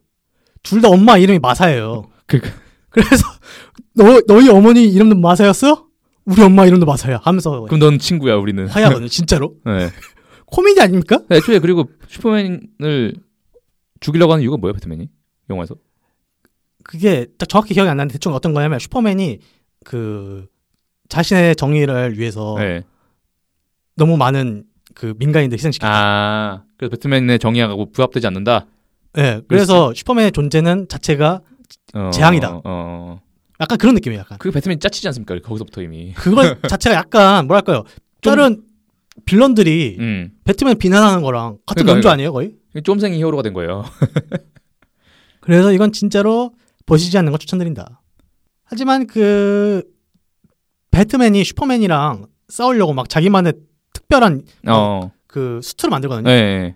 둘 다 엄마 이름이 마사예요. 그러니까. 그래서 (laughs) 너 너희 어머니 이름도 마사였어? 우리 엄마 이름도 마사야 하면서 그럼 넌 친구야, 우리는. 화해하거든요. 진짜로 (laughs) 네. (laughs) 코미디 아닙니까? 애초에 그리고 슈퍼맨을 죽이려고 하는 이유가 뭐예요, 배트맨이? 영화에서? 그게 딱 정확히 기억이 안 나는데 대충 어떤 거냐면 슈퍼맨이 그 자신의 정의를 위해서 네. 너무 많은 그 민간인들 희생시켰다. 아, 그래서 배트맨의 정의하고 부합되지 않는다. 네, 그래서 슈퍼맨의 존재는 자체가 어, 재앙이다. 어, 어. 약간 그런 느낌이에요. 약간 그게 배트맨이 짜치지 않습니까? 거기서부터 이미. 그걸 (laughs) 자체가 약간 뭐랄까요? 좀- 다른 빌런들이 음. 배트맨 비난하는 거랑 같은 그러니까, 그러니까. 아니에요, 거의? 쫌생이 히어로가 된 거예요. (laughs) 그래서 이건 진짜로 보시지 않는 걸 추천드린다. 하지만 그 배트맨이 슈퍼맨이랑 싸우려고 막 자기만의 특별한 어. 그 수트를 만들거든요. 네. 네.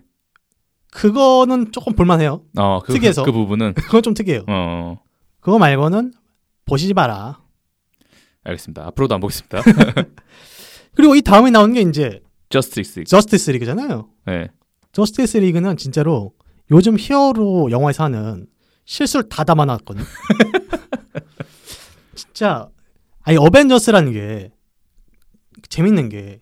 그거는 조금 볼만해요. 어, 그, 특이해서. 그 부분은. (laughs) 그건 좀 특이해요. 어. 그거 말고는 보시지 마라. 알겠습니다. 앞으로도 안 보겠습니다. (laughs) 그리고 이 다음에 나오는 게 이제 저스티스. 저스티스 리그잖아요. 네. 저스티스 리그는 진짜로 요즘 히어로 영화에서 하는 실수를 다 담아놨거든요. (laughs) 진짜 아니 어벤져스라는 게 재밌는 게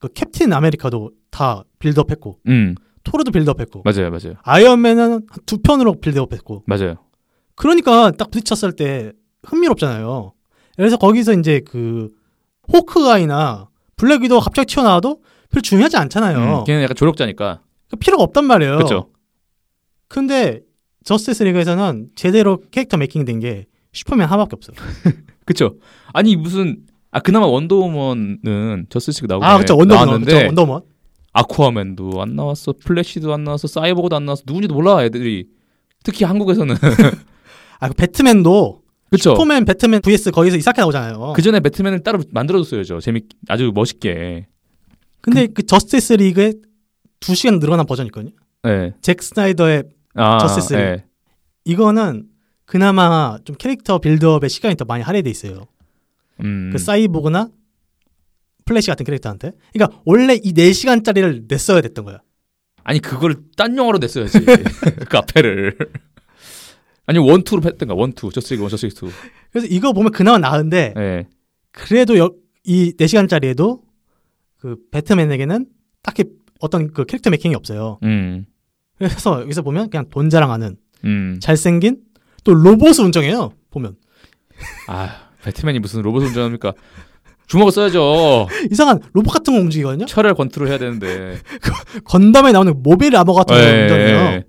그 캡틴 아메리카도 다 build up했고 음. 토르도 build up했고 맞아요. 맞아요. 아이언맨은 한두 편으로 build up했고 맞아요. 그러니까 딱 부딪혔을 때 흥미롭잖아요. 그래서 거기서 이제 그 호크아이나 블랙 위도가 갑자기 튀어나와도 별로 중요하지 않잖아요. 음, 걔는 약간 조력자니까. 그 필요가 없단 말이에요. 그렇죠. 근데 저스티스 리그에서는 제대로 캐릭터 making 된 게 슈퍼맨 하나밖에 없어요. (laughs) 그렇죠. 아니 무슨 아 그나마 원더우먼은 저스티스 나오고 아, 그렇죠. 원더우먼. 나왔는데 그렇죠. 원더우먼. 아쿠아맨도 안 나왔어, 플래시도 안 나왔어, 사이보그도 안 나왔어. 누군지도 몰라 애들이. 특히 한국에서는 (laughs) 아, 그 배트맨도 그렇죠. 슈퍼맨, 배트맨 vs 거기서 이상하게 나오잖아요. 그 전에 배트맨을 따로 만들어줬어야죠. 재밌 아주 멋있게. 근데 그 저스티스 리그에 두 시간 늘어난 버전이 있거든요. 네. 잭 스나이더의 아, 저스티스 리그. 네. 이거는 그나마 좀 캐릭터 build up에 시간이 더 많이 할애돼 있어요. 음. 그 사이보그나 플래시 같은 캐릭터한테. 그러니까 원래 이 4시간짜리를 냈어야 됐던 거야. 아니 그걸 딴 영화로 냈어야지. (laughs) 그 앞에를. 아니 one two로 했던가 one two 저스티스 one 저스티스 two. 그래서 이거 보면 그나마 나은데 네. 그래도 여- 이 4시간짜리에도 그 배트맨에게는 딱히 어떤 그 캐릭터 making이 없어요. 음. 그래서 여기서 보면 그냥 돈 자랑하는 음. 잘생긴 또 로봇을 운전해요. 보면 아 배트맨이 무슨 로봇 운전합니까? 주먹을 써야죠. (laughs) 이상한 로봇 같은 거 움직이거든요. 철을 컨트롤 해야 되는데. (laughs) 건담에 나오는 mobile armor 같은 거 예, 운전해요. 예.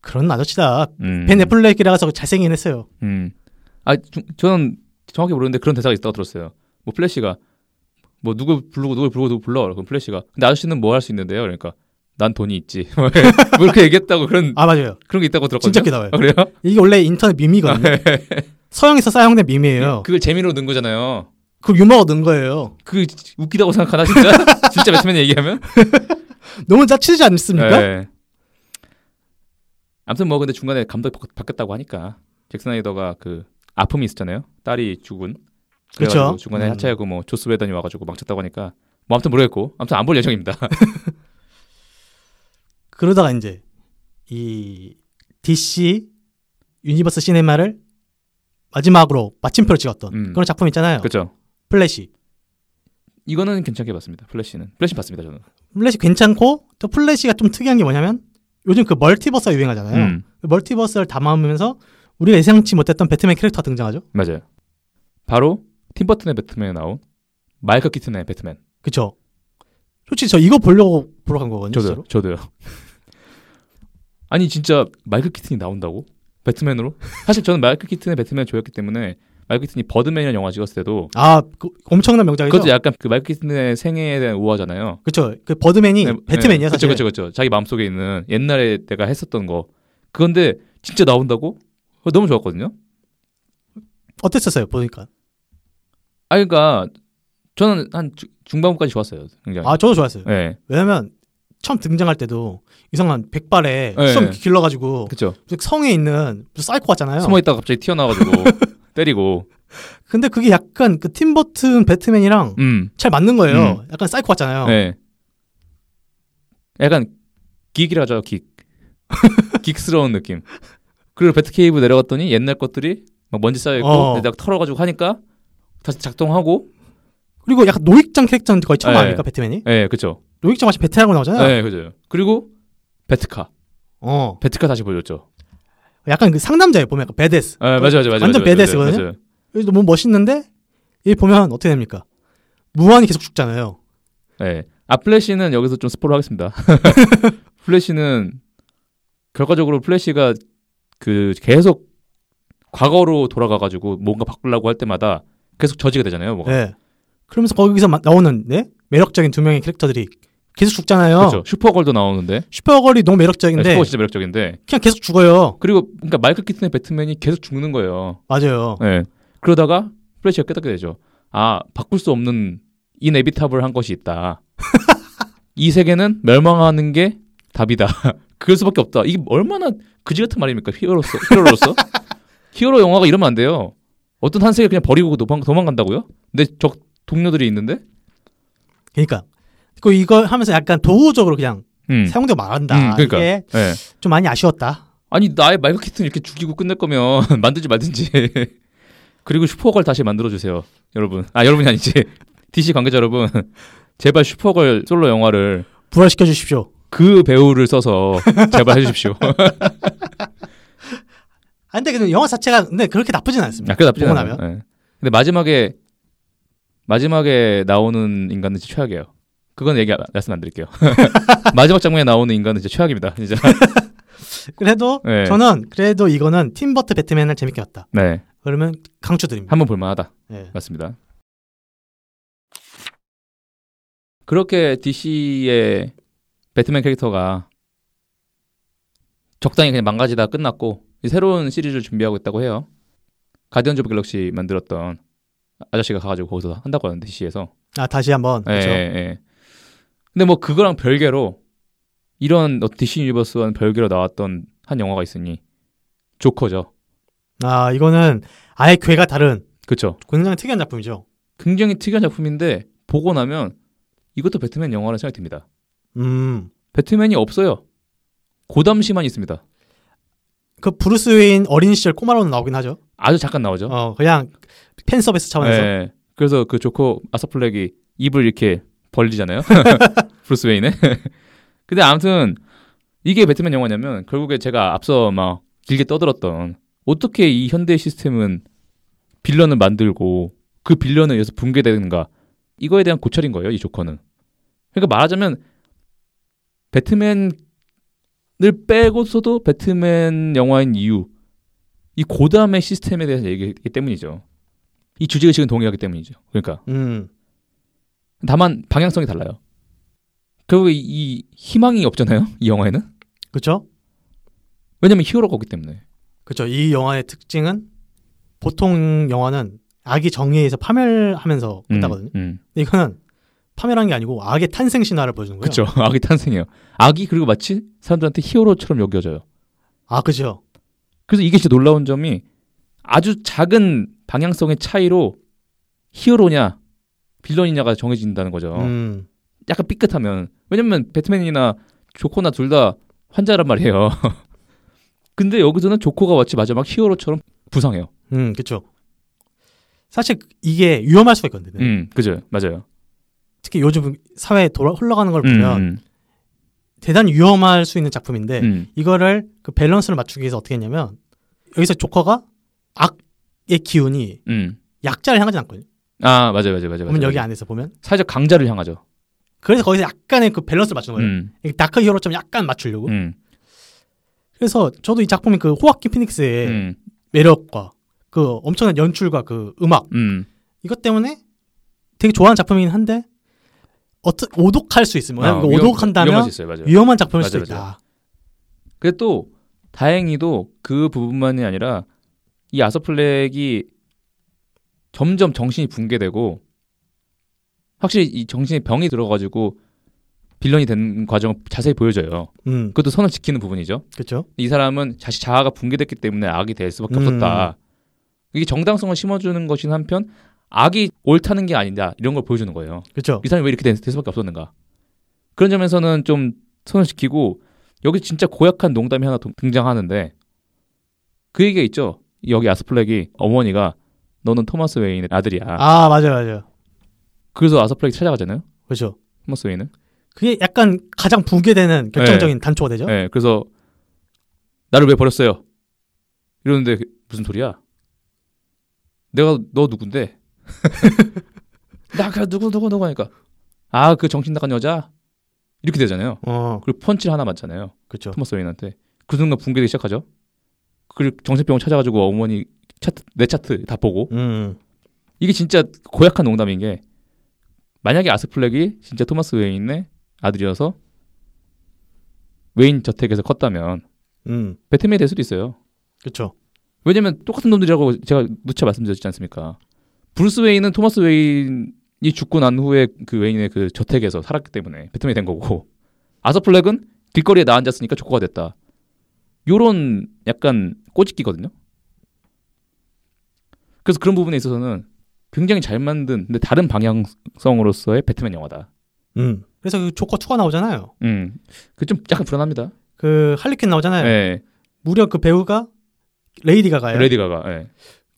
그런 아저씨다. 음. 벤 애플렉이라서 잘생기긴 했어요. 음. 아, 주- 저는 정확히 모르는데 그런 대사가 있다고 들었어요. 뭐 플래시가 뭐 누구 부르고 누구 부르고 누구 불러. 그럼 플래시가 근데 아저씨는 뭐 할 수 있는데요? 그러니까 난 돈이 있지. (laughs) 뭐 이렇게 얘기했다고 그런 아 맞아요. 그런 게 있다고 들었거든요. 진짜 기다워요. 아, 그래요? 이게 원래 인터넷 밈이거든요. 서양에서 사용된 밈이에요. 그걸 재미로 넣은 거잖아요. 그 유머라 넣은 거예요. 그 웃기다고 생각하나 진짜? (laughs) 진짜 배트맨 얘기하면? (laughs) 너무 짜치지 않습니까? 네. 아무튼 뭐 근데 중간에 감독이 바- 바뀌었다고 하니까 잭 스나이더가 그 아픔이 있었잖아요. 딸이 죽은. 그렇죠. 중간에 음. 하차하고 뭐 조스 웨던이 와가지고 망쳤다고 하니까 뭐 아무튼 모르겠고 아무튼 안 볼 예정입니다. (laughs) 그러다가 이제 이 DC 유니버스 시네마를 마지막으로 마침표를 찍었던 음. 그런 작품 있잖아요. 그렇죠. 플래시. 이거는 괜찮게 봤습니다. 플래시는 플래시 봤습니다 저는. 플래시 괜찮고 또 플래시가 좀 특이한 게 뭐냐면 요즘 그 multiverse가 유행하잖아요. 음, 그 multiverse를 담아오면서 우리가 예상치 못했던 배트맨 캐릭터가 등장하죠. 맞아요. 바로 팀 버튼의 배트맨에 나온 마이클 키튼의 배트맨. 그쵸? 솔직히 저 이거 보려고 보러 간 거거든요. 저도요. 진짜로. 저도요. (laughs) 아니 진짜 마이클 키튼이 나온다고? 배트맨으로? 사실 저는 마이클 키튼의 배트맨을 좋아했기 때문에 마이클 키튼이 버드맨이라는 영화 찍었을 때도 아, 그 엄청난 명작이죠. 그것도 약간 그 마이클 키튼의 생애에 대한 우화잖아요. 그쵸. 그 버드맨이 배트맨이야 그렇죠, 사실. 그렇죠, 그렇죠. 자기 마음속에 있는 옛날에 내가 했었던 거. 그건데 진짜 나온다고? 그거 너무 좋았거든요. 어땠었어요 보니까? 아, 그러니까 저는 한 주- 중반부까지 좋았어요. 굉장히. 아, 저도 좋았어요. 네, 왜냐면 처음 등장할 때도 이상한 백발에 네. 수염 길러가지고 그렇죠. 성에 있는 사이코 같잖아요. 숨어 있다가 갑자기 튀어나와가지고 (laughs) 때리고. 근데 그게 약간 그 팀버튼 배트맨이랑 음, 잘 맞는 거예요. 약간 사이코 같잖아요. 네. 약간 긱이라죠, 긱. (laughs) 긱스러운 느낌. 그리고 배트케이브 내려갔더니 옛날 것들이 막 먼지 쌓여 있고 어. 막 털어가지고 하니까 다시 작동하고. 그리고 약간 노익장 캐릭터는 거의 처음 네. 아닙니까 배트맨이? 네, 그렇죠. 노익장 마치 베테랑으로 나오잖아요. 네, 그죠. 그리고 배트카. 어, 배트카 다시 보여줬죠. 약간 그 상남자예요 보면 약간 베데스. 네, 맞아, 맞아, 맞아. 완전. 여기 너무 멋있는데 이 보면 어떻게 됩니까? 무한히 계속 죽잖아요. 네. 아 플래시는 여기서 좀 스포를 하겠습니다. (laughs) 플래시는 결과적으로 플래시가 그 계속 과거로 돌아가가지고 뭔가 바꾸려고 할 때마다 계속 저지가 되잖아요. 뭐가. 네. 그러면서 거기서 마- 나오는 네? 매력적인 두 명의 캐릭터들이 계속 죽잖아요. 그렇죠. 슈퍼걸도 나오는데 슈퍼걸이 너무 네, 매력적인데 슈퍼걸 진짜 매력적인데 그냥 계속 죽어요. 그리고 그러니까 마이클 키튼의 배트맨이 계속 죽는 거예요. 맞아요. 네. 그러다가 플래시가 깨닫게 되죠. 아 바꿀 수 없는 이네비타블 한 것이 있다. (laughs) 이 세계는 멸망하는 게 답이다. (laughs) 그럴 수밖에 없다. 이게 얼마나 그지 같은 말입니까? 히어로서 히어로로서 (laughs) 히어로 영화가 이러면 안 돼요. 어떤 한 세계 그냥 버리고 도망, 도망간다고요? 근데 적 동료들이 있는데, 그러니까 그 이거 하면서 약간 도구적으로 그냥 음, 사용되고 말한다. 음, 그러니까. 이게 예. 좀 많이 아쉬웠다. 아니 나의 마이클 키튼 이렇게 죽이고 끝낼 거면 (laughs) 만들지 말든지. (laughs) 그리고 슈퍼걸 다시 만들어 주세요, 여러분. 아 여러분이 아니지. (laughs) DC 관계자 여러분, 제발 슈퍼걸 솔로 영화를 부활시켜 주십시오. 그 배우를 써서 제발 해주십시오. 아 근데 그 영화 자체가 근데 그렇게 나쁘진 않습니다. 아, 그 나쁘지 보고 않아요. 예. 근데 마지막에 마지막에 나오는 인간은 진짜 최악이에요. 그건 얘기 안- 말씀 안 드릴게요. (laughs) 마지막 장면에 나오는 인간은 진짜 최악입니다. 진짜. (laughs) 그래도 네. 저는 그래도 이거는 팀버튼 배트맨을 재밌게 봤다. 네, 그러면 강추드립니다. 한번 볼만하다. 네. 맞습니다. 그렇게 DC의 배트맨 캐릭터가 적당히 그냥 망가지다 끝났고 새로운 시리즈를 준비하고 있다고 해요. 가디언즈 오브 갤럭시 만들었던 아저씨가 가가지고 거기서 한다고 하는데 DC에서. 아 다시 한번 예, 그렇죠. 예. 근데 뭐 그거랑 별개로 이런 어, DC 유니버스와는 별개로 나왔던 한 영화가 있으니 조커죠. 아 이거는 아예 궤가 다른 그렇죠. 굉장히 특이한 작품이죠. 굉장히 특이한 작품인데 보고 나면 이것도 배트맨 영화라는 생각이 듭니다. 음. 배트맨이 없어요. 고담시만 있습니다. 그 브루스 웨인 어린 시절 꼬마로는 나오긴 하죠. 아주 잠깐 나오죠. 어 그냥 팬 서비스 차원에서. 예. 그래서 그 조커 아서플렉이 입을 이렇게 벌리잖아요. (laughs) 브루스 웨인의. (laughs) 근데 아무튼 이게 배트맨 영화냐면 결국에 제가 앞서 막 길게 떠들었던 어떻게 이 현대 시스템은 villain을 만들고 그 villain에 의해서 붕괴되는가 이거에 대한 고찰인 거예요. 이 조커는. 그러니까 말하자면 배트맨을 빼고서도 배트맨 영화인 이유 이 고담의 시스템에 대해서 얘기했기 때문이죠. 이 주제의식은 동일하기 때문이죠. 그러니까 음. 다만 방향성이 달라요. 결국에 이, 이 희망이 없잖아요. 이 영화에는 그렇죠. 왜냐면 히어로가 없기 때문에. 그렇죠. 이 영화의 특징은 보통 영화는 악이 정의에 의해서 파멸하면서 음, 끝나거든요. 음. 근데 이거는 파멸한 게 아니고 악의 탄생 신화를 보여주는 거예요. 그렇죠. 악이 탄생해요. 악이 그리고 마치 사람들한테 히어로처럼 여겨져요. 아 그죠. 그래서 이게 진짜 놀라운 점이 아주 작은 방향성의 차이로 히어로냐 빌런이냐가 정해진다는 거죠. 음. 약간 삐끗하면 왜냐면 배트맨이나 조코나 둘 다 환자란 말이에요. (laughs) 근데 여기서는 조코가 마치 마지막 히어로처럼 부상해요. 음, 그렇죠. 사실 이게 위험할 수가 있거든요. 음, 그죠, 맞아요. 특히 요즘 사회에 돌아 흘러가는 걸 음, 보면 음, 대단히 위험할 수 있는 작품인데 음. 이거를 그 밸런스를 맞추기 위해서 어떻게 했냐면 여기서 조커가 악의 기운이 음. 약자를 향하지 않거든요. 아, 맞아요, 맞아요, 맞아요. 맞아요. 여기 안에서 보면 사실 강자를 향하죠. 그래서 거기서 약간의 그 밸런스를 맞추는 거예요. 음, dark hero처럼 약간 맞추려고. 음, 그래서 저도 이 작품이 그 호아킨 피닉스의 음, 매력과 그 엄청난 연출과 그 음악 음. 이것 때문에 되게 좋아하는 작품이긴 한데 어떻 오독할 수 있으면 아, 위험- 오독한다면 있어요, 맞아요. 위험한 작품일 수도 맞아요, 있다. 근데 또 다행히도 그 부분만이 아니라 이 아서플렉이 점점 정신이 붕괴되고 확실히 이 정신에 병이 들어가지고 빌런이 된 과정을 자세히 보여줘요. 음, 그것도 선을 지키는 부분이죠. 그렇죠. 이 사람은 자식 자아가 붕괴됐기 때문에 악이 될 수밖에 음. 없었다. 이게 정당성을 심어주는 것인 한편 악이 옳다는 게 아니다 이런 걸 보여주는 거예요. 그렇죠. 이 사람이 왜 이렇게 될, 될 수밖에 없었는가? 그런 점에서는 좀 선을 지키고 여기 진짜 고약한 농담이 하나 동- 등장하는데 그 얘기가 있죠. 여기 아스플렉이 어머니가 너는 토마스 웨인의 아들이야. 아 맞아요, 맞아요. 그래서 아스플렉이 찾아가잖아요. 그렇죠. 토마스 웨인은. 그게 약간 가장 붕괴되는 결정적인 단초가 되죠. 네, 그래서 나를 왜 버렸어요? 이러는데 그- 무슨 소리야? 내가 너 누군데? (laughs) 나그 누구 누구 누구 하니까 아 그 정신 나간 여자 이렇게 되잖아요. 어, 그리고 펀치를 하나 맞잖아요. 그렇죠. 토마스 웨인한테 그 순간 붕괴되기 시작하죠. 그리고 정신병원 찾아가지고 어머니 차트 내 차트 다 보고 음, 이게 진짜 고약한 농담인 게 만약에 아스플렉이 진짜 토마스 웨인의 아들이어서 웨인 저택에서 컸다면 음, 배트맨이 될 수도 있어요. 그렇죠. 왜냐면 똑같은 놈들이라고 제가 누차 말씀드렸지 않습니까? 브루스 웨인은 토마스 웨인이 죽고 난 후에 그 웨인의 그 저택에서 살았기 때문에 배트맨이 된 거고 아서플렉은 길거리에 나 앉았으니까 조커가 됐다. 요런 약간 꼬집기거든요. 그래서 그런 부분에 있어서는 굉장히 잘 만든 근데 다른 방향성으로서의 배트맨 영화다. 음, 그래서 그 조커 2가 나오잖아요. 음, 그 좀 약간 불안합니다. 그 할리퀸 나오잖아요. 예, 무려 그 배우가 레이디 가가요. 레이디 가가. 예.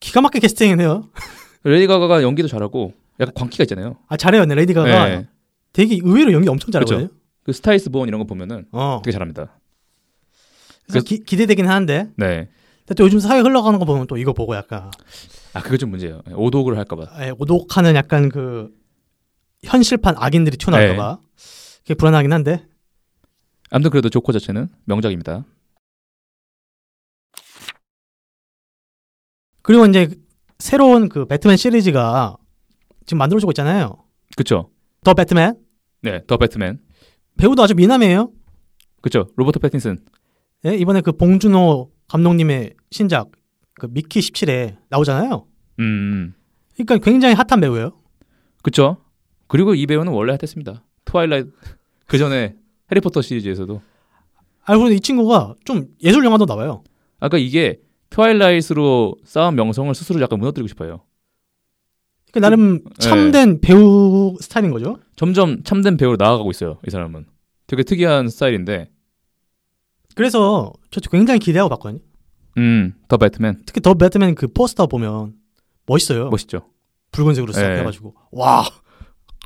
기가 막히게 캐스팅해요. (laughs) 레이디 가가가 연기도 잘하고 약간 광기가 있잖아요. 아 잘해요, 네, 레이디 가가. 예. 되게 의외로 연기 엄청 잘하거든요. 그 스타 이즈 본 이런 거 보면은 어, 되게 잘합니다. 그래서 기, 기대되긴 하는데 네. 근데 또 요즘 사회 흘러가는 거 보면 또 이거 보고 약간 아 그게 좀 문제예요. 오독을 할까봐. 에, 오독하는 약간 그 현실판 악인들이 튀어나올까봐 네. 그게 불안하긴 한데 아무튼 그래도 조커 자체는 명작입니다. 그리고 이제 새로운 그 배트맨 시리즈가 지금 만들어지고 있잖아요. 그쵸? 더 배트맨 네, 더 배트맨. 배우도 아주 미남이에요. 그쵸? 로버트 패틴슨. 예, 이번에 그 봉준호 감독님의 신작 그 미키 17에 나오잖아요. 음, 음, 그러니까 굉장히 핫한 배우예요. 그쵸? 그리고 이 배우는 원래 hot했습니다. 트와일라이트 (laughs) 그 전에 해리포터 시리즈에서도. 아 그리고 이 친구가 좀 예술 영화도 나와요. 아까 이게 트와일라이트로 쌓은 명성을 스스로 약간 무너뜨리고 싶어요. 그 나름 참된 배우 스타일인 거죠. 점점 참된 배우로 나아가고 있어요. 이 사람은. 되게 특이한 스타일인데. 그래서 저 굉장히 기대하고 봤거든요. 음, 더 배트맨 특히 더 배트맨 그 포스터 보면 멋있어요. 멋있죠. 붉은색으로 싹 네. 해가지고 와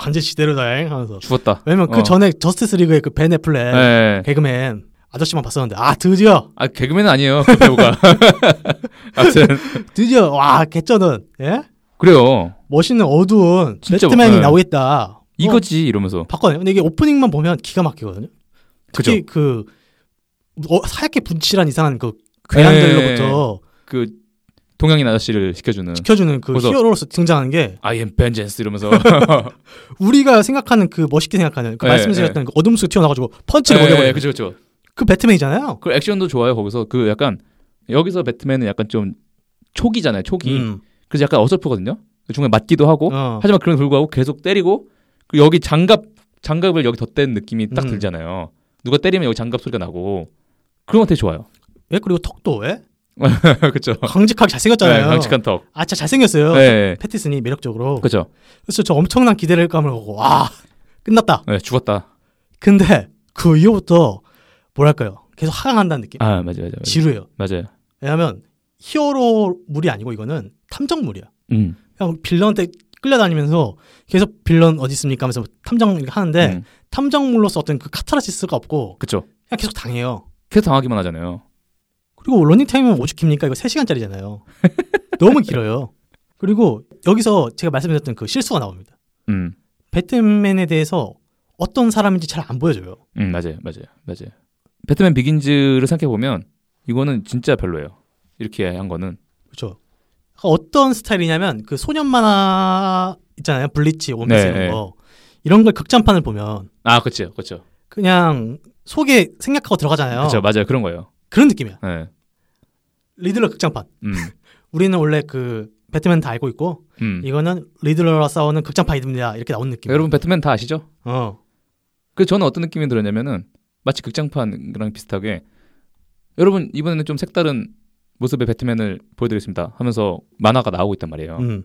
완전 시대로다잉 하면서 죽었다. 왜냐면 그 어. 전에 저스티스 리그의 그 벤 애플렛 네. 개그맨 아저씨만 봤었는데 아 드디어 아 개그맨은 아니에요. 그 배우가. (laughs) 아무튼 드디어 와 개쩌는 예 그래요. 멋있는 어두운 진짜 배트맨이 뭐- 네. 나오겠다. 어, 이거지 이러면서. 봤거든요. 근데 이게 오프닝만 보면 기가 막히거든요. 특히 그 어, 하얗게 분칠한 이상한 그 괴한들로부터 그 동양인 아저씨를 시켜주는 지켜주는 그 히어로로서 등장하는 게 I am vengeance 이러면서 (laughs) 우리가 생각하는 그 멋있게 생각하는 그 네, 말씀 드렸던 그 어둠 속에 튀어나가지고 펀치를 네, 먹여버리는 그죠 그죠. 그 배트맨이잖아요. 그 액션도 좋아요 거기서 그 약간 여기서 배트맨은 약간 좀 초기잖아요 초기. 음. 그래서 약간 어설프거든요. 그 중간에 맞기도 하고 어. 하지만 그런 불구하고 계속 때리고 그리고 여기 장갑 장갑을 여기 덧댄 느낌이 딱 음. 들잖아요. 누가 때리면 여기 장갑 소리가 나고 그런 거 되게 좋아요. 왜 그리고 턱도 왜 (laughs) 그렇죠. 강직하게 잘생겼잖아요. 네, 강직한 턱. 아 진짜 잘생겼어요. 네. 패티슨이 매력적으로. 그렇죠. 그래서 저 엄청난 기대를 감을 보고 와 끝났다. 네, 죽었다. 근데 그 이후부터 뭐랄까요? 계속 하강한다는 느낌. 아 맞아 맞아 맞아. 지루해요. 맞아요. 왜냐하면 히어로물이 아니고 이거는 탐정물이야. 음. 그냥 빌런한테 끌려다니면서 계속 빌런 어디 있습니까 하면서 탐정 하는데 음. 탐정물로서 어떤 그 카타르시스가 없고 그쵸. 그냥 계속 당해요. 계속 당하기만 하잖아요. 그리고 러닝타임은 오죽입니까? 이거 3시간짜리잖아요. (laughs) 너무 길어요. 그리고 여기서 제가 말씀드렸던 그 실수가 나옵니다. 음. 배트맨에 대해서 어떤 사람인지 잘 안 보여줘요. 음 맞아요 맞아요 맞아요. 배트맨 비긴즈를 생각해 보면 이거는 진짜 별로예요. 이렇게 한 거는 그렇죠. 어떤 스타일이냐면 그 소년 만화 있잖아요. 블리치, 원피스 네, 이런 네. 거. 이런 걸 극장판을 보면 아 그렇죠 그렇죠 그냥 소개 생략하고 들어가잖아요. 그렇죠 맞아요 그런 거예요. 그런 느낌이야. 네. 리들러 극장판. 음. (laughs) 우리는 원래 그 배트맨 다 알고 있고 음. 이거는 리들러와 싸우는 극장판입니다. 이렇게 나온 느낌. 여러분 배트맨 다 아시죠? 어. 그 저는 어떤 느낌이 들었냐면은 마치 극장판이랑 비슷하게 여러분 이번에는 좀 색다른 모습의 배트맨을 보여드리겠습니다 하면서 만화가 나오고 있단 말이에요. 음.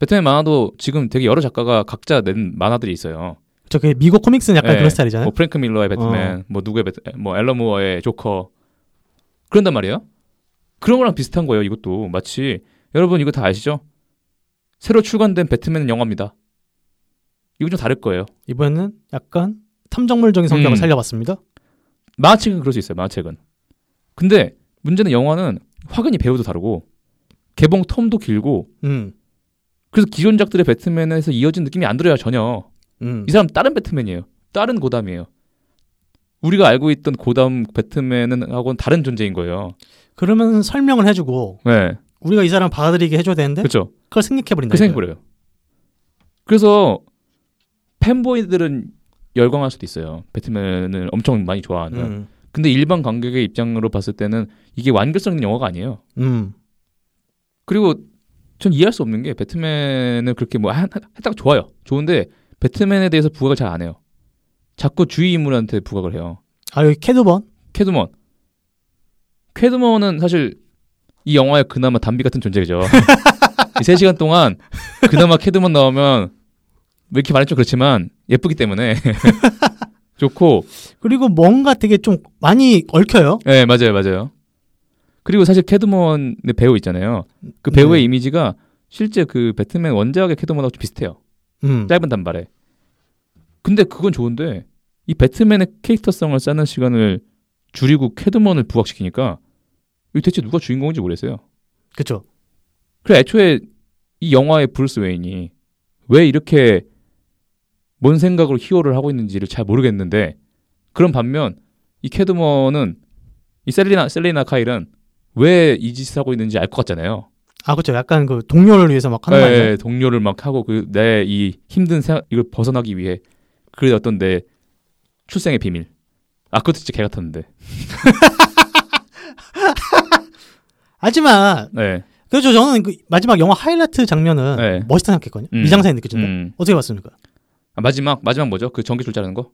배트맨 만화도 지금 되게 여러 작가가 각자 낸 만화들이 있어요. 저 그 미국 코믹스는 약간 네. 그런 스타일이잖아요. 뭐 프랭크 밀러의 배트맨, 뭐 누구의 배트, 뭐 앨런 무어의 조커 그런단 말이에요. 그런 거랑 비슷한 거예요. 이것도 마치 여러분 이거 다 아시죠? 새로 출간된 배트맨 영화입니다. 이거 좀 다를 거예요. 이번에는 약간 탐정물적인 성격을 음. 살려봤습니다. 만화책은 그럴 수 있어요. 만화책은. 근데 문제는 영화는 확연히 배우도 다르고 개봉 텀도 길고 음. 그래서 기존작들의 배트맨에서 이어진 느낌이 안 들어요 전혀. 음. 이 사람 다른 배트맨이에요. 다른 고담이에요. 우리가 알고 있던 고담 배트맨은 하고는 다른 존재인 거예요. 그러면 설명을 해주고 네, 우리가 이 사람 받아들이게 해줘야 되는데 그렇죠. 그걸 생략해버린다. 그 생각해버려요. 그래서 팬보이들은 열광할 수도 있어요. 배트맨을 엄청 많이 좋아하는. 음. 근데 일반 관객의 입장으로 봤을 때는 이게 완결성 있는 영화가 아니에요. 음. 그리고 전 이해할 수 없는 게 배트맨을 그렇게 뭐 하- 했다가 좋아요. 좋은데 배트맨에 대해서 부각을 잘 안 해요. 자꾸 주위 인물한테 부각을 해요. 아 여기 캣우먼. 캣우먼. 캣우먼은 사실 이 영화의 그나마 단비 같은 존재죠. (laughs) 이 3시간 동안 그나마 캣우먼 나오면 왜 이렇게 좀 그렇지만 예쁘기 때문에 (laughs) 좋고 그리고 뭔가 되게 좀 많이 얽혀요. 네 맞아요 맞아요 그리고 사실 캣우먼의 배우 있잖아요 그 배우의 네. 이미지가 실제 그 배트맨 원작의 캣우먼하고 좀 비슷해요 음. 짧은 단발에 근데 그건 좋은데 이 배트맨의 캐릭터성을 쌓는 시간을 줄이고 캣우먼을 부각시키니까 이 대체 누가 주인공인지 모르겠어요 그렇죠. 그래 애초에 이 영화의 브루스 웨인이 왜 이렇게 뭔 생각으로 히어로를 하고 있는지를 잘 모르겠는데 그런 반면 이 캣우먼은 이 셀리나 셀리나 카일은 왜 이 짓을 하고 있는지 알 것 같잖아요. 아 그렇죠. 약간 그 동료를 위해서 막 하는 말이죠. 네, 동료를 막 하고 그 내 이 힘든 생각 이걸 벗어나기 위해 그 어떤 내 출생의 비밀. 아 그것도 진짜 개 같았는데. (laughs) 하지만 네. 그렇죠. 저는 그 마지막 영화 하이라이트 장면은 네. 멋있다 생각했거든요. 음. 미장센이 느껴진다. 음. 어떻게 봤습니까? 아, 마지막 마지막 뭐죠? 그 전기 줄 자르는 거?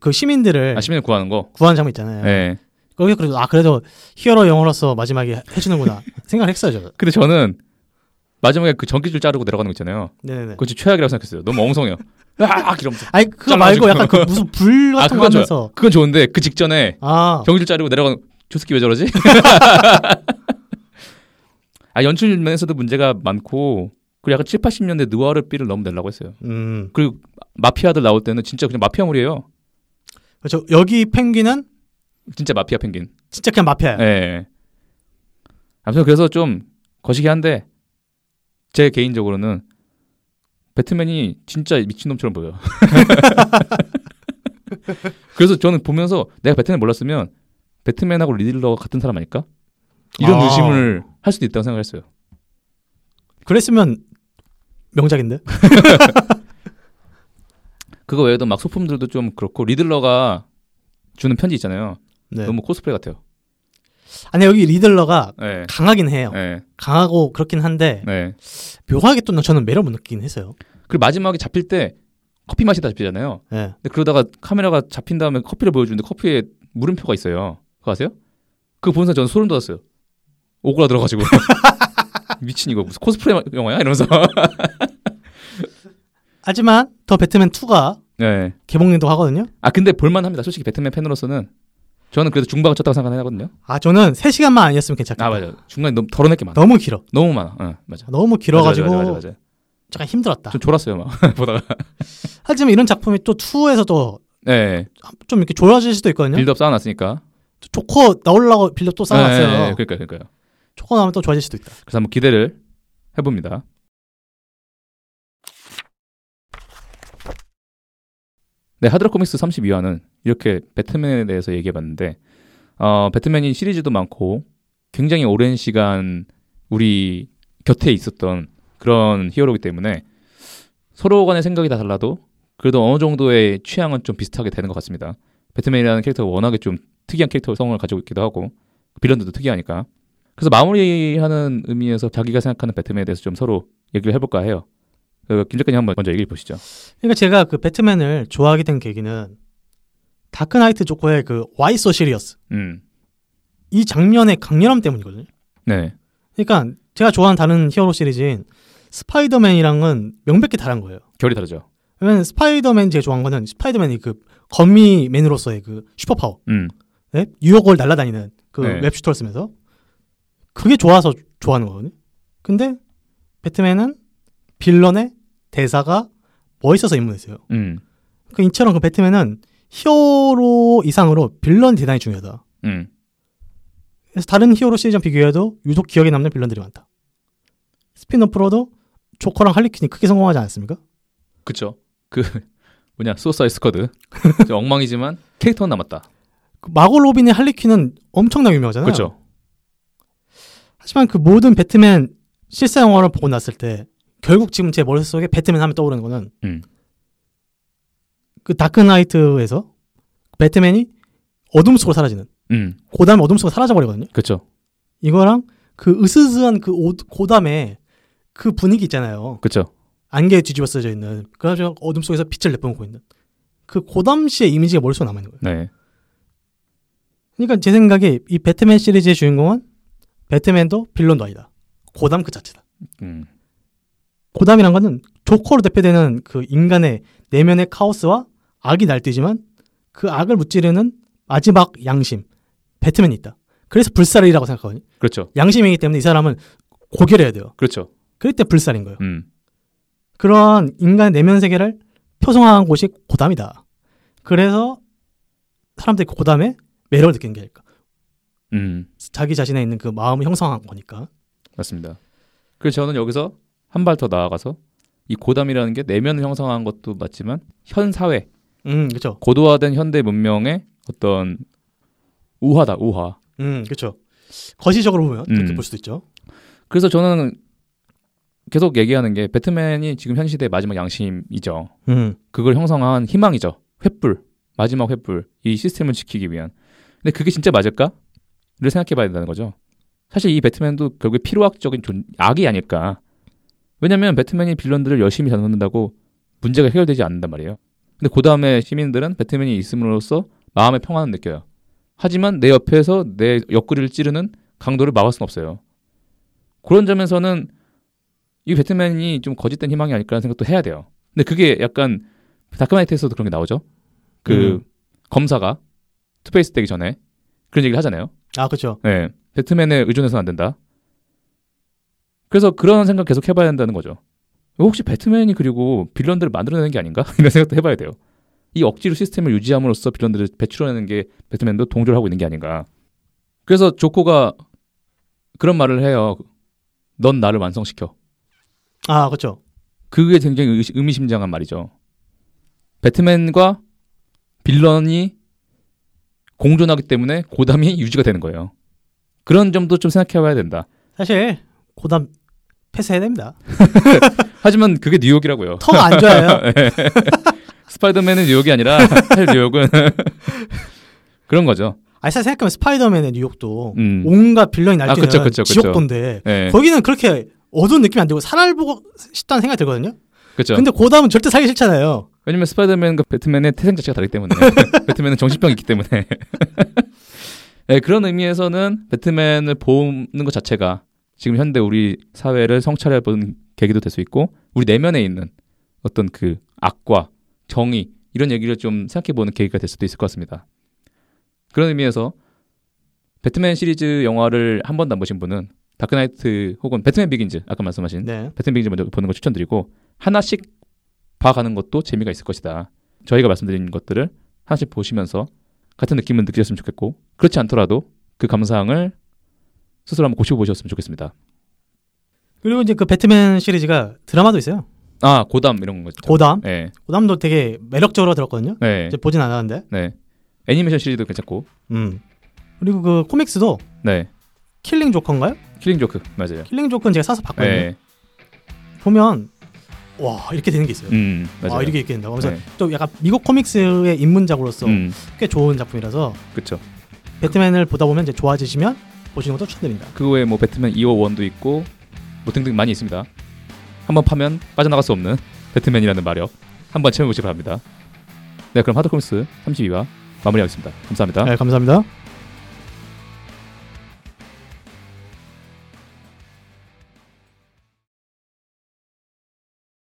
그 시민들을 아 시민을 구하는 거. 구하는 장면 있잖아요. 네. 거기서 그래도 아 그래도 히어로 영화로서 마지막에 해주는구나 (laughs) 생각을 했어요. 저. 근데 저는 마지막에 그 전기줄 자르고 내려가는 거 있잖아요. 네네네. 그거 최악이라고 생각했어요. 너무 엉성해요. (laughs) 아, 이러면서. 아니 그거 잘라가지고. 말고 약간 그 무슨 불 (laughs) 아, 같은 거 그건 좋아요. 하면서 그건 좋은데 그 직전에 아 전기줄 자르고 내려가는 조스키 왜 저러지? 아 연출 면에서도 문제가 많고 그리고 약간 7, 80년대 느와르 삐를 너무 내려고 했어요. 음 그리고 마피아들 나올 때는 진짜 그냥 마피아물이에요. 그렇죠. 여기 펭귄은 진짜 마피아 펭귄. 진짜 그냥 마피아야. 예. 아무튼 그래서 좀 거시기 한데 제 개인적으로는 배트맨이 진짜 미친놈처럼 보여요. (laughs) 그래서 저는 보면서 내가 배트맨 몰랐으면 배트맨하고 리들러가 같은 사람 아닐까? 이런 아. 의심을 할 수도 있다고 생각했어요. 그랬으면 명작인데. (laughs) 그거 외에도 막 소품들도 좀 그렇고 리들러가 주는 편지 있잖아요. 네. 너무 코스프레 같아요. 아니 여기 리들러가 네. 강하긴 해요. 네. 강하고 그렇긴 한데 네. 묘하게 또 저는 매력 못 느끼긴 했어요. 그리고 마지막에 잡힐 때 커피 마시다 잡히잖아요. 네. 근데 그러다가 카메라가 잡힌 다음에 커피를 보여주는데 커피에 물음표가 있어요. 그거 아세요? 그거 보면서 저는 소름 돋았어요. 오그라들어가지고 (laughs) 미친 이거 무슨 코스프레 영화야 이러면서 (laughs) 하지만 더 배트맨 2가 네. 개봉도 하거든요. 아 근데 볼만합니다. 솔직히 배트맨 팬으로서는 저는 그래도 중반을 쳤다고 생각하거든요. 아 저는 3 시간만 아니었으면 괜찮겠다. 아 맞아. 중간에 너무 덜어낼 게 많아. 너무 길어. 너무 많아. 응, 맞아. 너무 길어가지고 맞아, 맞아, 맞아. 약간 힘들었다. 좀 졸았어요 막 (laughs) 보다가. 하지만 이런 작품이 또 2에서도 네. 좀 이렇게 좋아질 수도 있거든요. 빌드업 쌓아놨으니까. 조커 나오려고 빌드 또 쌓아놨어요. 네, 네, 그러니까 그러니까요. 조커 나오면 또 좋아질 수도 있다. 그래서 한번 기대를 해봅니다. 네, 하드락 코믹스 32화는 이렇게 배트맨에 대해서 얘기해 봤는데, 어, 배트맨이 시리즈도 많고, 굉장히 오랜 시간 우리 곁에 있었던 그런 히어로이기 때문에 서로 간의 생각이 다 달라도 그래도 어느 정도의 취향은 좀 비슷하게 되는 것 같습니다. 배트맨이라는 캐릭터가 워낙에 좀 특이한 캐릭터 성을 가지고 있기도 하고, 빌런들도 특이하니까. 그래서 마무리하는 의미에서 자기가 생각하는 배트맨에 대해서 좀 서로 얘기를 해볼까 해요. 그, 김 작가님 한번 먼저 얘기해 보시죠. 그러니까 제가 그 배트맨을 좋아하게 된 계기는 다크나이트 조커의 그 Why So Serious 음, 이 장면의 강렬함 때문이거든요. 네, 그러니까 제가 좋아하는 다른 히어로 시리즈인 스파이더맨이랑은 명백히 다른 거예요. 결이 다르죠. 왜냐면 스파이더맨 제가 좋아하는 거는 스파이더맨이 그 거미맨으로서의 그 슈퍼파워, 음, 네? 뉴욕을 날아다니는 그 네. web shooter를 쓰면서 그게 좋아서 좋아하는 거거든요. 근데 배트맨은 빌런의 대사가 멋있어서 입문했어요. 음, 그 이처럼 그 배트맨은 히어로 이상으로 빌런이 대단히 중요하다. 음, 그래서 다른 히어로 시리즈랑 비교해도 유독 기억에 남는 빌런들이 많다. 스핀오프로도 조커랑 할리퀸이 크게 성공하지 않았습니까? 그쵸. 그 (laughs) 뭐냐 수어사이 스쿼드 좀 엉망이지만 캐릭터는 남았다. 그 마고 로빈의 할리퀸은 엄청나게 유명하잖아요. 그렇죠. 하지만 그 모든 배트맨 실사 영화를 보고 났을 때 결국 지금 제 머릿속에 배트맨 하면 떠오르는 거는 음, 그 다크나이트에서 배트맨이 어둠 속으로 사라지는 음, 고담 어둠 속으로 사라져 버리거든요. 그렇죠. 이거랑 그 으스스한 그 오- 고담의 그 분위기 있잖아요. 그렇죠. 안개에 뒤집어 써져 있는 그래가지고 어둠 속에서 빛을 내뿜고 있는 그 고담 씨의 이미지가 머릿속에 남아 있는 거예요. 네, 그러니까 제 생각에 이 배트맨 시리즈의 주인공은 배트맨도 빌런도 아니다. 고담 그 자체다. 음, 고담이란 거는 조커로 대표되는 그 인간의 내면의 카오스와 악이 날뛰지만 그 악을 무찌르는 마지막 양심 배트맨이 있다. 그래서 불살이라고 생각하거든요. 그렇죠. 양심이기 때문에 이 사람은 고결해야 돼요. 그렇죠. 그럴 때 불살인 거예요. 음, 그런 인간의 내면 세계를 표성한 곳이 고담이다. 그래서 사람들이 그 고담에 매력을 느끼는 게 아닐까. 음, 자기 자신에 있는 그 마음을 형성한 거니까. 맞습니다. 그래서 저는 여기서 한 발 더 나아가서 이 고담이라는 게 내면을 형성한 것도 맞지만 현 사회 음, 그렇죠. 고도화된 현대 문명의 어떤 우화다 우화. 음, 그렇죠. 거시적으로 보면 그렇게 음. 볼 수도 있죠. 그래서 저는 계속 얘기하는 게 배트맨이 지금 현 시대의 마지막 양심이죠. 음, 그걸 형성한 희망이죠. 횃불 마지막 횃불 이 시스템을 지키기 위한. 근데 그게 진짜 맞을까?를 생각해봐야 된다는 거죠. 사실 이 배트맨도 결국에 필요악적인 존, 악이 아닐까. 왜냐면 배트맨이 빌런들을 열심히 잡는다고 문제가 해결되지 않는단 말이에요. 근데 그 다음에 시민들은 배트맨이 있음으로써 마음의 평안을 느껴요. 하지만 내 옆에서 내 옆구리를 찌르는 강도를 막을 수는 없어요. 그런 점에서는 이 배트맨이 좀 거짓된 희망이 아닐까라는 생각도 해야 돼요. 근데 그게 약간 다크나이트에서도 그런 게 나오죠. 그 음. 검사가 투페이스 되기 전에 그런 얘기를 하잖아요. 아, 그렇죠. 네. 배트맨에 의존해서는 안 된다. 그래서 그런 생각 계속 해봐야 된다는 거죠. 혹시 배트맨이 그리고 빌런들을 만들어내는 게 아닌가? (laughs) 이런 생각도 해봐야 돼요. 이 억지로 시스템을 유지함으로써 빌런들을 배출해내는 게 배트맨도 동조를 하고 있는 게 아닌가. 그래서 조코가 그런 말을 해요. 넌 나를 완성시켜. 아, 그렇죠. 그게 굉장히 의- 의미심장한 말이죠. 배트맨과 빌런이 공존하기 때문에 고담이 유지가 되는 거예요. 그런 점도 좀 생각해 봐야 된다. 사실 고담 패스해야 됩니다. (laughs) 하지만 그게 뉴욕이라고요. (laughs) 터가 안 좋아요. (laughs) 스파이더맨은 뉴욕이 아니라 사실 뉴욕은 그런 거죠. 아니 사실 생각하면 스파이더맨의 뉴욕도 음. 온갖 빌런이 아, 날뛰는 그쵸, 그쵸, 그쵸. 지옥도인데 네, 거기는 그렇게 어두운 느낌이 안 들고 살을 보고 싶다는 생각이 들거든요. 그렇죠. 근데 고담은 절대 살기 싫잖아요. 왜냐면 스파이더맨과 배트맨의 태생 자체가 다르기 때문에 배트맨은 정신병이 있기 때문에 네, 그런 의미에서는 배트맨을 보는 것 자체가 지금 현대 우리 사회를 성찰해보는 계기도 될 수 있고 우리 내면에 있는 어떤 그 악과 정의 이런 얘기를 좀 생각해 보는 계기가 될 수도 있을 것 같습니다. 그런 의미에서 배트맨 시리즈 영화를 한 번도 안 보신 분은 다크나이트 혹은 배트맨 비긴즈 아까 말씀하신 네. 배트맨 비긴즈 먼저 보는 걸 추천드리고 하나씩 봐가는 것도 재미가 있을 것이다. 저희가 말씀드린 것들을 하나씩 보시면서 같은 느낌을 느끼셨으면 좋겠고 그렇지 않더라도 그 감상을 스스로 한번 거치고 보셨으면 좋겠습니다. 그리고 이제 그 배트맨 시리즈가 드라마도 있어요. 아 고담 이런 거죠. 고담. 네, 고담도 되게 매력적으로 들었거든요. 네, 이제 보진 않았는데. 네. 애니메이션 시리즈도 괜찮고, 음. 그리고 그 코믹스도 네, 킬링 조커인가요? 킬링 조크 맞아요. 킬링 조커는 제가 사서 봤거든요. 네, 보면 와 이렇게 되는 게 있어요. 음 맞아요. 아 이렇게 이렇게 된다고. 그래서 네. 좀 약간 미국 코믹스의 입문작으로서 음, 꽤 좋은 작품이라서 그렇죠. 배트맨을 보다 보면 이제 좋아지시면 보시는 것도 추천드립니다. 그 외에 뭐 배트맨 2호 1도 있고 뭐 등등 많이 있습니다. 한번 파면 빠져나갈 수 없는 배트맨이라는 마력 한번 체험해 보시기 바랍니다. 네, 그럼 하드코믹스 32화 마무리하겠습니다. 감사합니다. 네, 감사합니다.